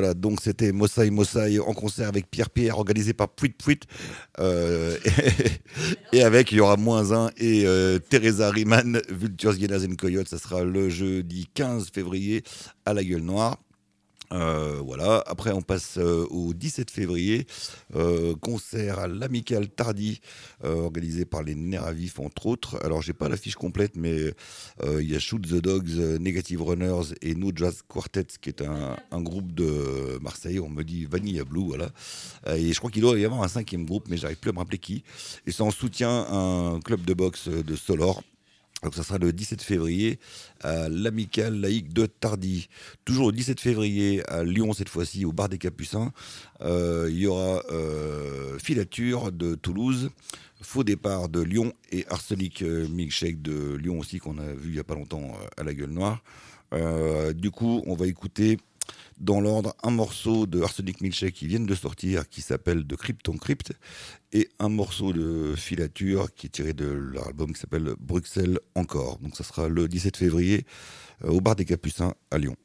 Voilà, donc c'était Mossai Mossai en concert avec Pierre Pierre, organisé par Puit Puit. Euh, et avec, il y aura moins un, et euh, Teresa Riemann, Vultures, Hyenas and Coyotes. Ça sera le jeudi 15 février à la Gueule Noire. Euh, voilà. Après, on passe euh, au 17 février, euh, concert à l'Amical Tardy, organisé par les Nerfs entre autres. Alors, j'ai pas la fiche complète, mais il y a Shoot the Dogs, Negative Runners et No Jazz Quartet, qui est un, groupe de Marseille. On me dit Vanilla Blue, voilà. Et je crois qu'il doit y avoir un cinquième groupe, mais j'arrive plus à me rappeler qui. Et c'est en soutien à un club de boxe de Solor. Donc ça sera le 17 février à l'Amicale laïque de Tardy. Toujours le 17 février à Lyon, cette fois-ci, au Bar des Capucins. Euh, il y aura euh, Filature de Toulouse, Faux Départ de Lyon et Arsenic euh, Milkshake de Lyon aussi, qu'on a vu il n'y a pas longtemps à la Gueule Noire. Du coup, on va écouter dans l'ordre un morceau de Arsenic Milkshake qui viennent de sortir, qui s'appelle De Crypt en Crypt, et un morceau de filature qui est tiré de leur album qui s'appelle Bruxelles encore. Donc ça sera le 17 février euh, au bar des Capucins à Lyon.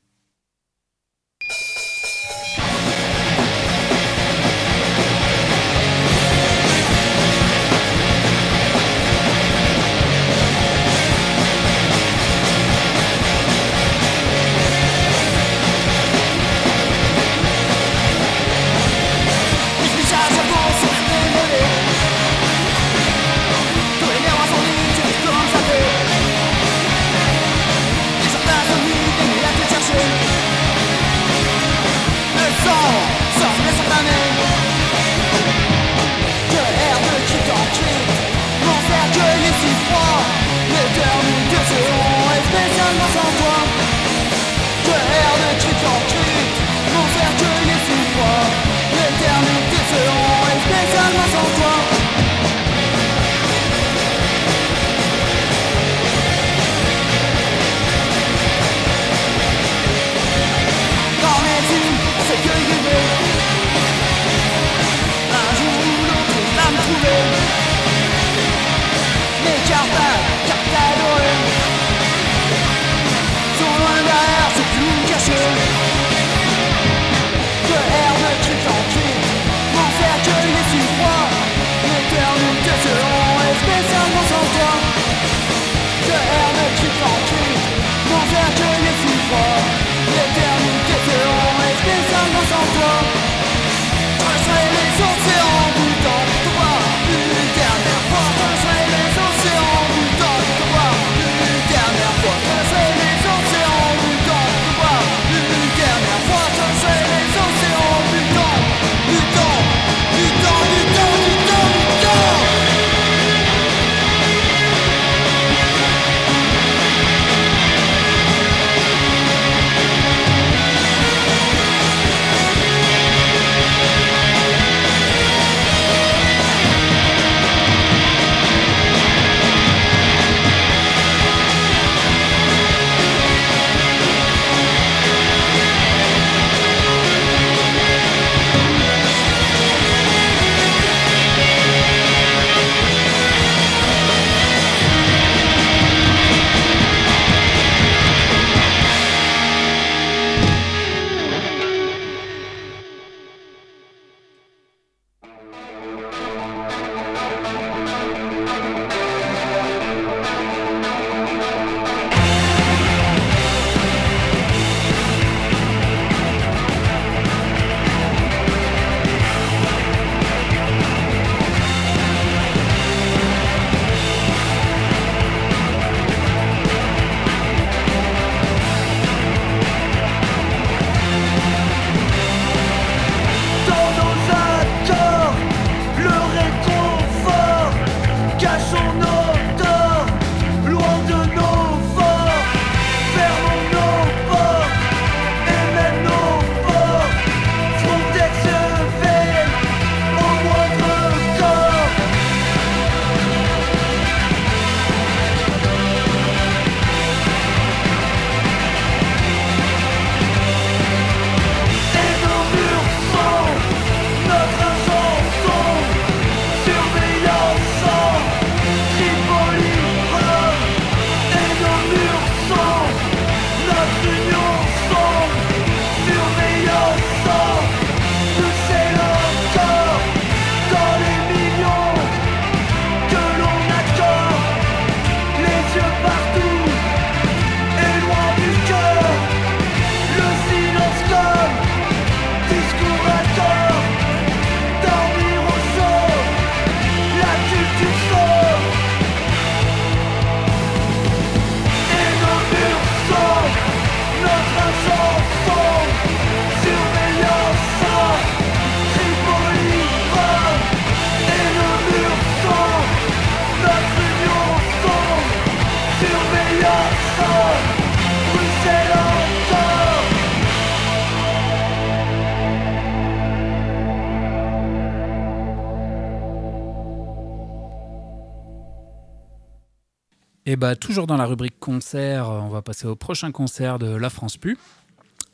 Et bah toujours dans la rubrique concert, on va passer au prochain concert de La France Pu.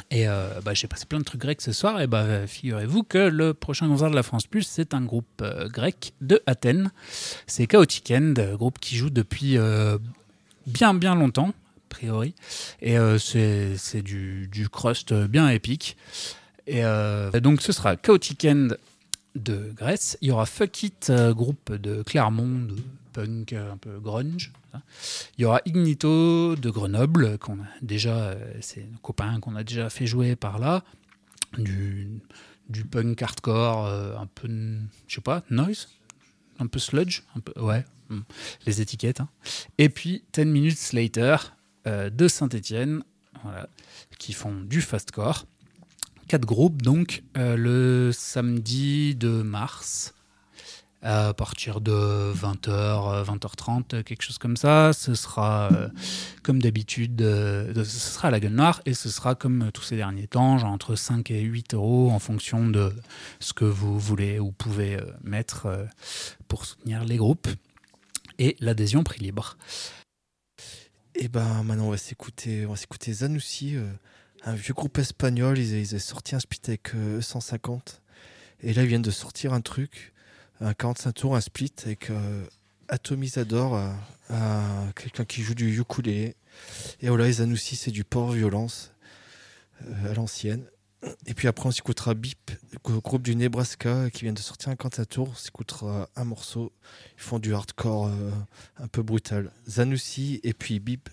Et euh, bah, j'ai passé plein de trucs grecs ce soir. Et bah figurez-vous que le prochain concert de La France Plus, c'est un groupe euh, grec de Athènes. C'est Chaotic End, groupe qui joue depuis euh, bien bien longtemps, a priori. Et euh, c'est du, du crust bien épique. Et donc ce sera Chaotic End de Grèce. Il y aura Fuck It, groupe de Clermont, de punk un peu grunge. Il y aura Ignito de Grenoble, qu'on a déjà, euh, c'est un copain qu'on a déjà fait jouer par là. Du, du punk hardcore, euh, un peu, je sais pas, noise, un peu sludge, un peu, ouais, hmm, les étiquettes. hein. Et puis 10 Minutes Later euh, de Saint-Etienne, voilà, qui font du fastcore. Quatre groupes, donc, euh, le samedi de mars à partir de 20h, 20h30, quelque chose comme ça. Ce sera, euh, comme d'habitude, euh, ce sera à la gueule noire et ce sera comme tous ces derniers temps, genre entre 5 et 8 euros en fonction de ce que vous voulez ou pouvez euh, mettre euh, pour soutenir les groupes. Et l'adhésion prix libre. Et ben maintenant on va s'écouter, on va s'écouter Zanussi, euh, un vieux groupe espagnol. Ils, ils avaient sorti un split avec euh, 150. Et là ils viennent de sortir un truc, un 45 tours, un split avec euh, Atomisador, euh, un- quelqu'un qui joue du ukulélé. Et voilà, les Zanussi c'est du port violence à l'ancienne. Et puis après on s'écoutera Bip, groupe du Nebraska qui vient de sortir un 45 tours. On s'écoutera un morceau. Ils font du hardcore un peu brutal. Zanussi et puis Bip.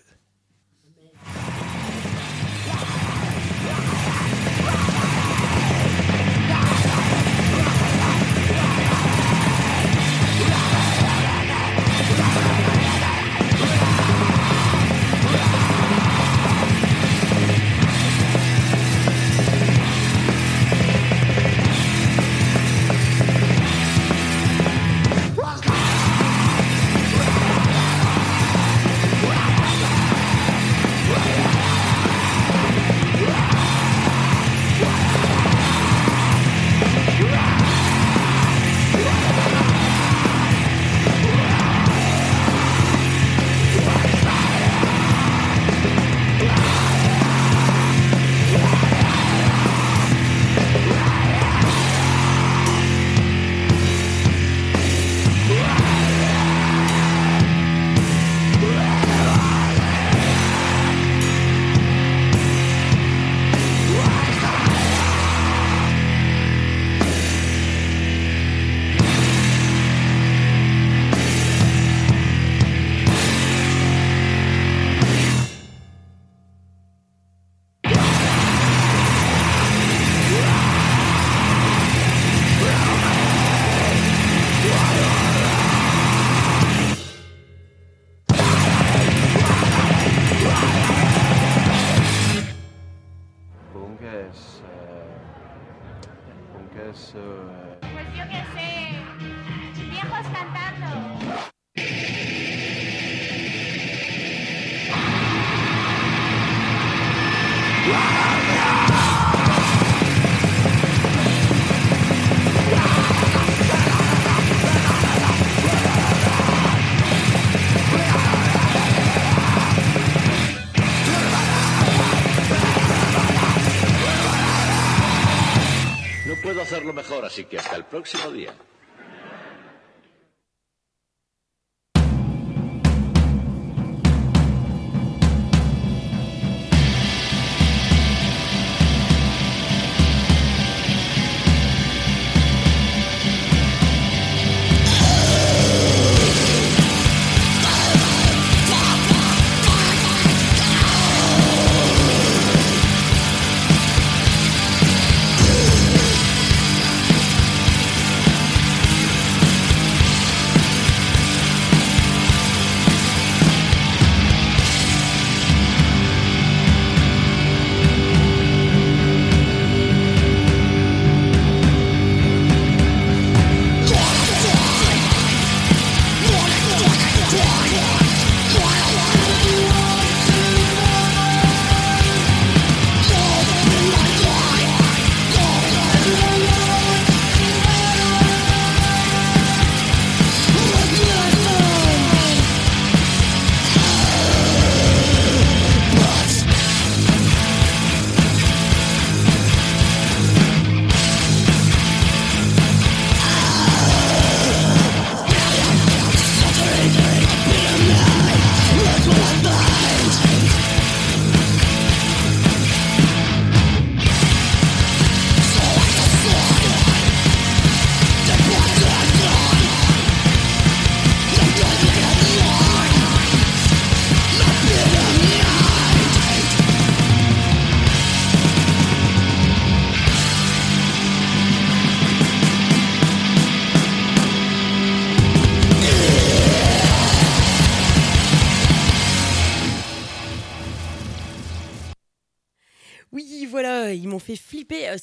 No puedo hacerlo mejor, así que hasta el próximo día.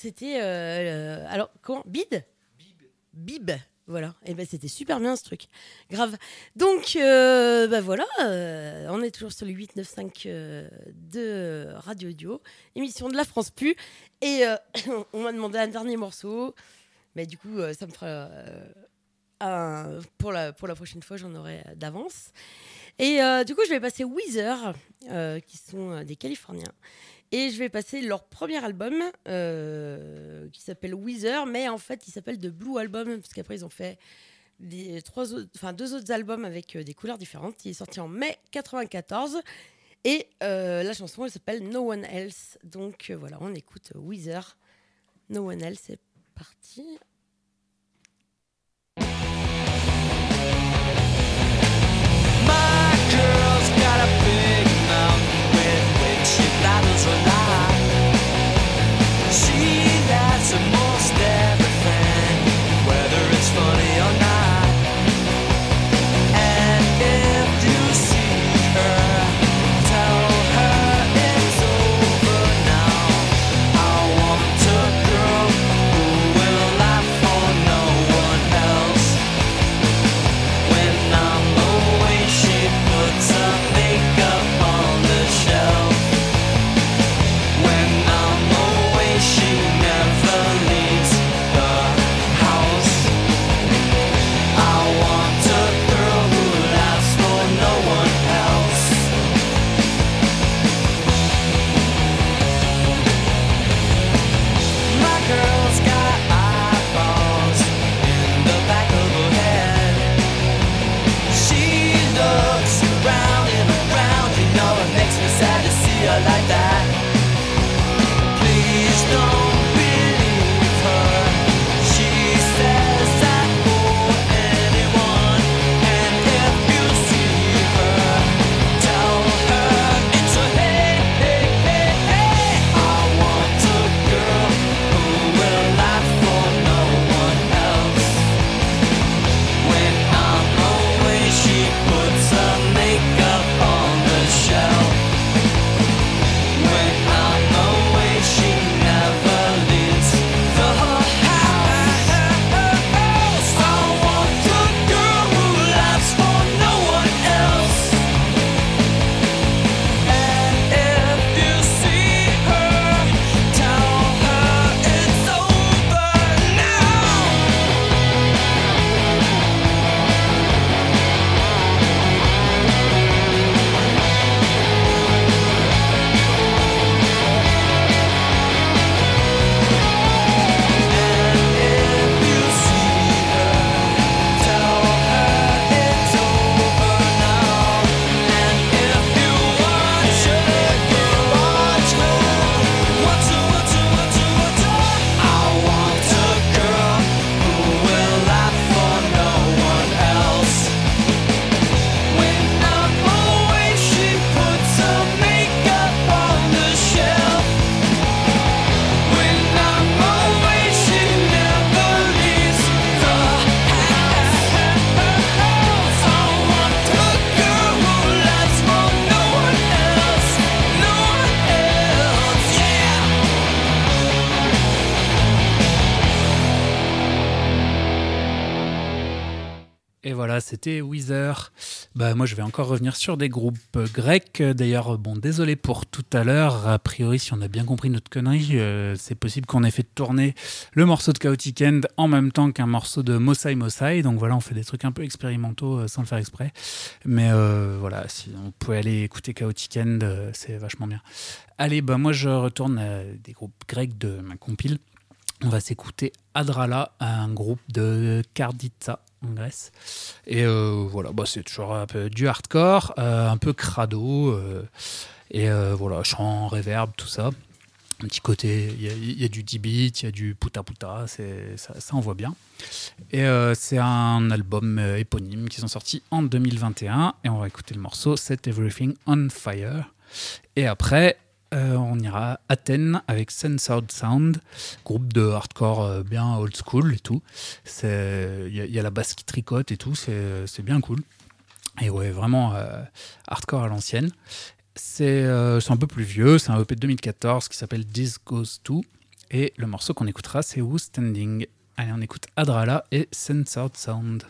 C'était. euh, alors, comment? Bid Bib. Voilà, et ben c'était super bien ce truc. Grave. Donc, euh, bah voilà, euh, on est toujours sur le 895 euh, de Radio Audio, émission de la France Plus. Et euh, on m'a demandé un dernier morceau. Mais du coup, ça me fera. pour, la, pour la prochaine fois, j'en aurai d'avance. Et du coup, je vais passer Weezer, qui sont des Californiens. Et je vais passer leur premier album, euh, qui s'appelle Weezer, mais en fait, il s'appelle The Blue Album, parce qu'après, ils ont fait des, trois enfin, deux autres albums avec euh, des couleurs différentes. Il est sorti en mai 94. Et euh, la chanson, elle s'appelle No One Else. Donc euh, voilà, on écoute Weezer. No One Else, c'est parti. tonight. C'était Weezer. Bah, moi, je vais encore revenir sur des groupes grecs. D'ailleurs, bon, désolé pour tout à l'heure. A priori, si on a bien compris notre connerie, euh, c'est possible qu'on ait fait tourner le morceau de Chaotic End en même temps qu'un morceau de Mosai Mosai. Donc voilà, on fait des trucs un peu expérimentaux euh, sans le faire exprès. Mais euh, voilà, si on pouvait aller écouter Chaotic End, c'est vachement bien. Allez, bah, moi, je retourne à des groupes grecs de ma compile. On va s'écouter Adrala, un groupe de Karditsa en Grèce. Et euh, voilà, bah, c'est toujours un peu du hardcore, euh, un peu crado. euh, et voilà, chant, reverb, tout ça. Un petit côté, il y a- du 10 bits, il y a du puta puta, ça, ça envoie bien. Et c'est un album éponyme qui sont sortis en 2021. Et on va écouter le morceau Set Everything on Fire. Et après, euh, on ira à Athènes avec Censored Sound, groupe de hardcore euh, bien old school et tout. Il y, a- la basse qui tricote et tout, c'est bien cool. Et ouais, vraiment euh, hardcore à l'ancienne. C'est c'est un peu plus vieux, c'est un EP de 2014 qui s'appelle This Goes To. Et le morceau qu'on écoutera, c'est Who's Standing? Allez, on écoute Adrala et Censored Sound.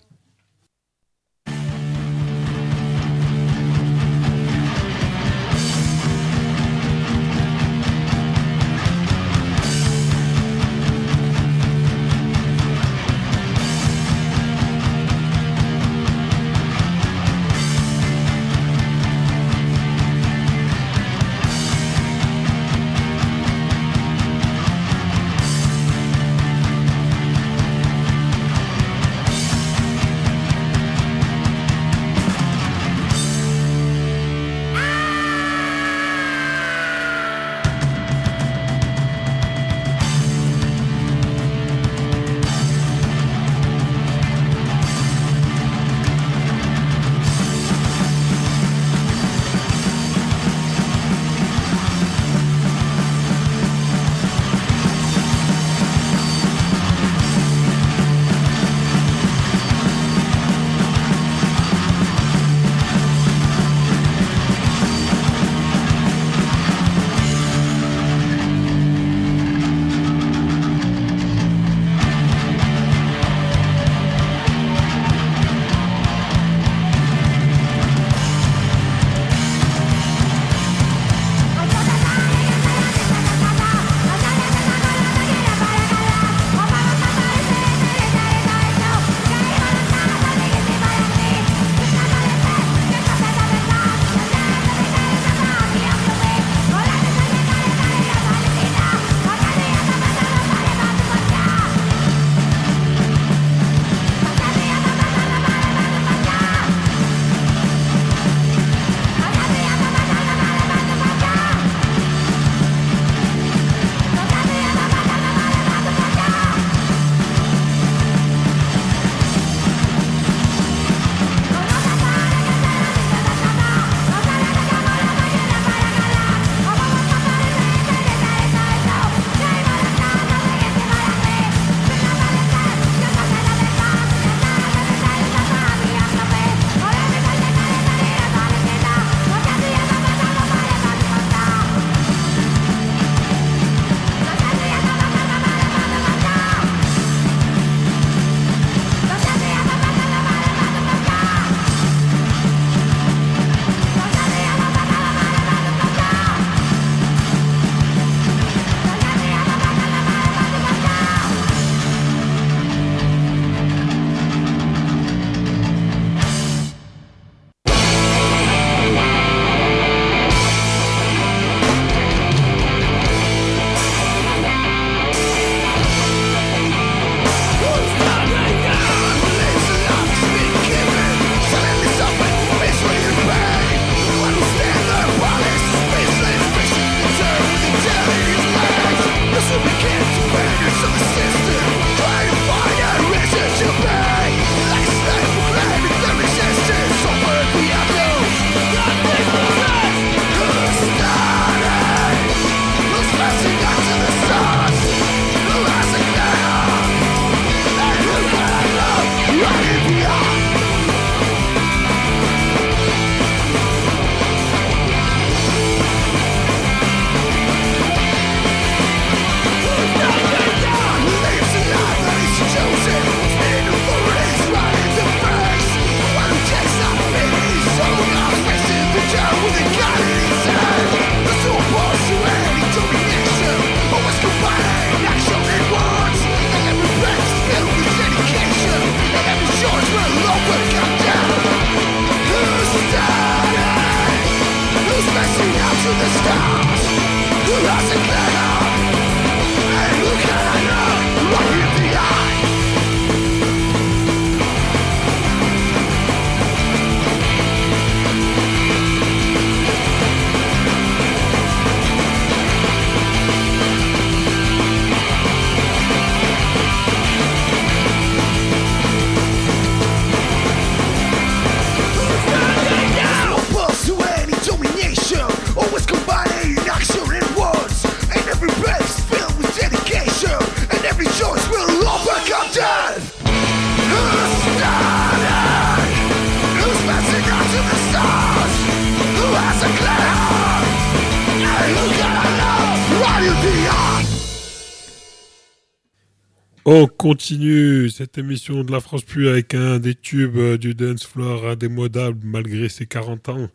Continue cette émission de la France Plus avec un des tubes euh, du dance floor indémodable malgré ses 40 ans.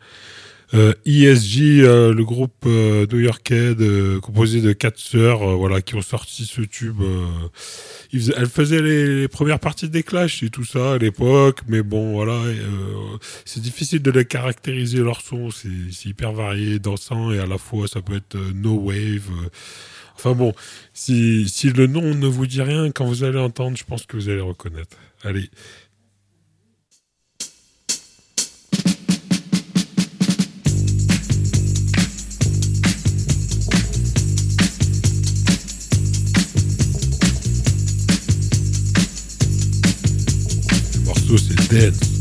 Euh, ESG, euh, le groupe euh, new-yorkais composé de quatre sœurs, voilà, qui ont sorti ce tube. elles faisaient les, les premières parties des Clash et tout ça à l'époque, mais bon, voilà, c'est difficile de les caractériser leur son. C'est hyper varié, dansant et à la fois ça peut être no wave. Enfin bon, si, si le nom ne vous dit rien, quand vous allez entendre, je pense que vous allez reconnaître. Allez. C'est Dance.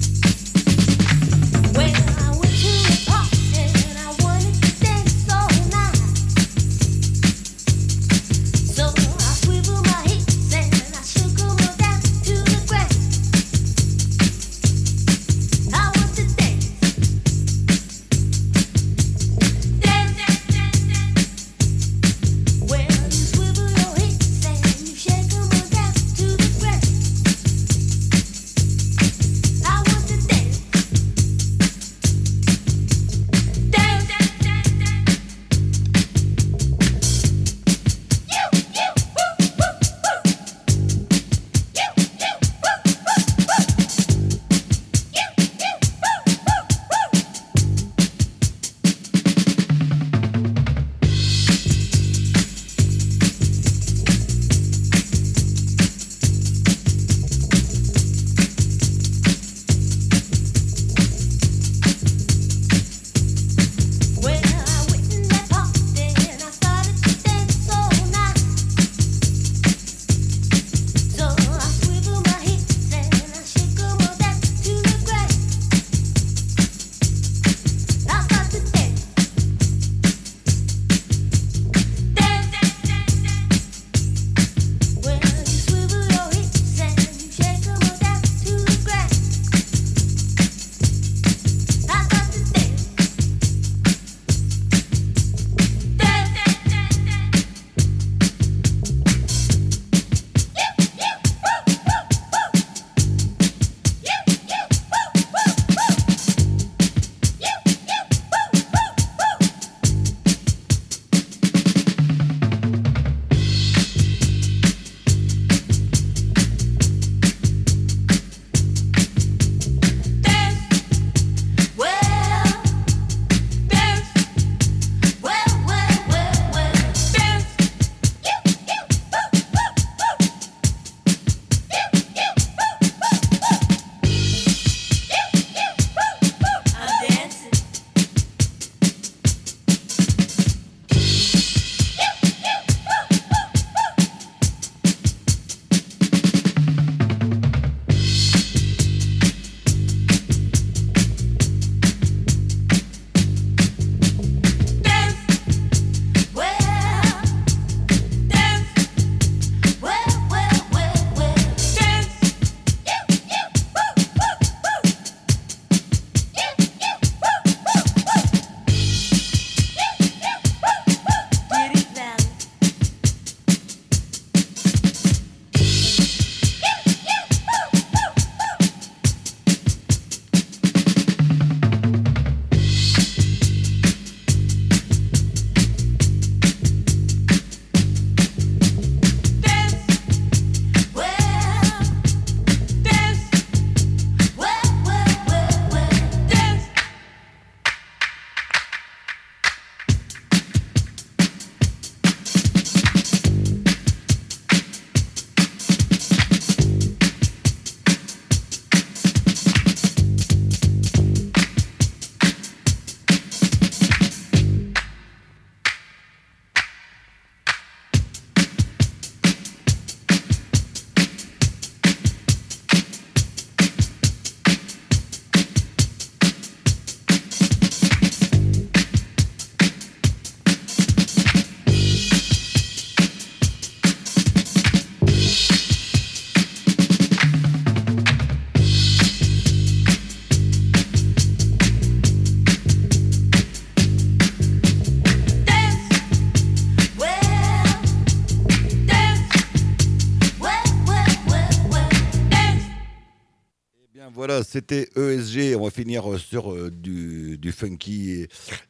c'était ESG. On va finir euh, sur euh, du, funky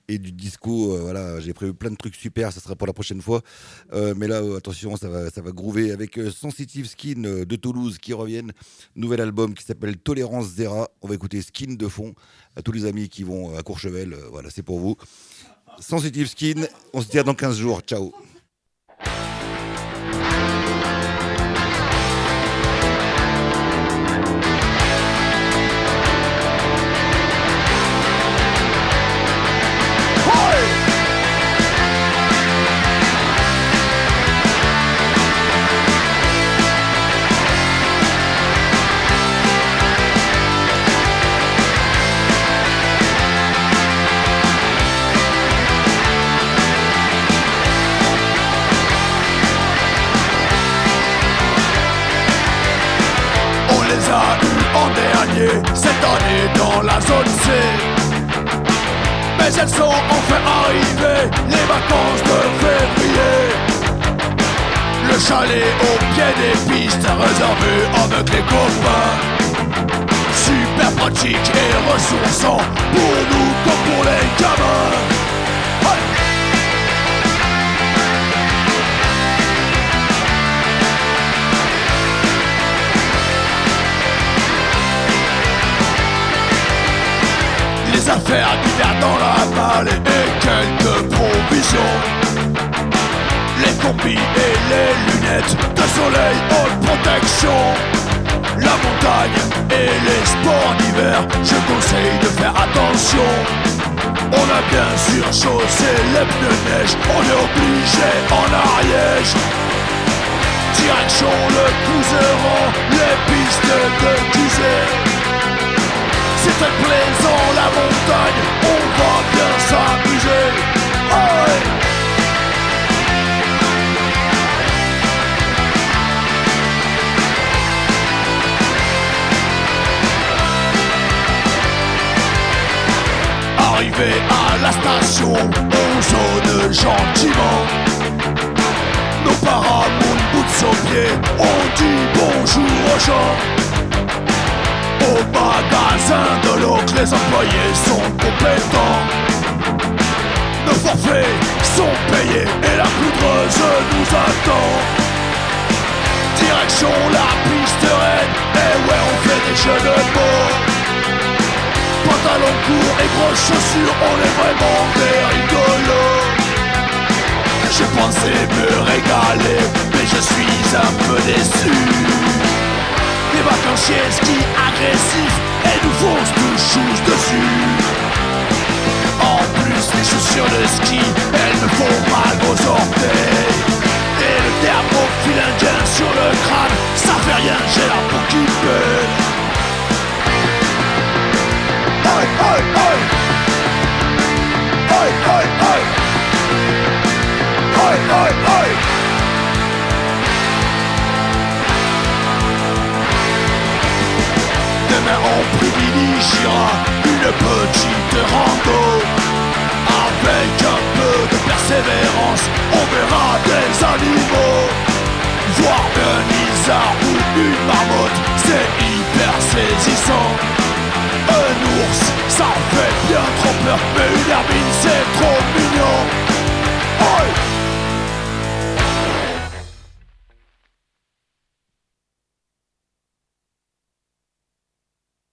et, du disco. Euh, voilà, j'ai prévu plein de trucs super. Ça sera pour la prochaine fois. Mais là, attention, ça va, ça va groover avec Sensitive Skin de Toulouse qui reviennent. Nouvel album qui s'appelle Tolérance Zera. On va écouter Skin de fond à tous les amis qui vont à Courchevel. voilà, c'est pour vous. Sensitive Skin. On se dit à dans 15 jours. Ciao.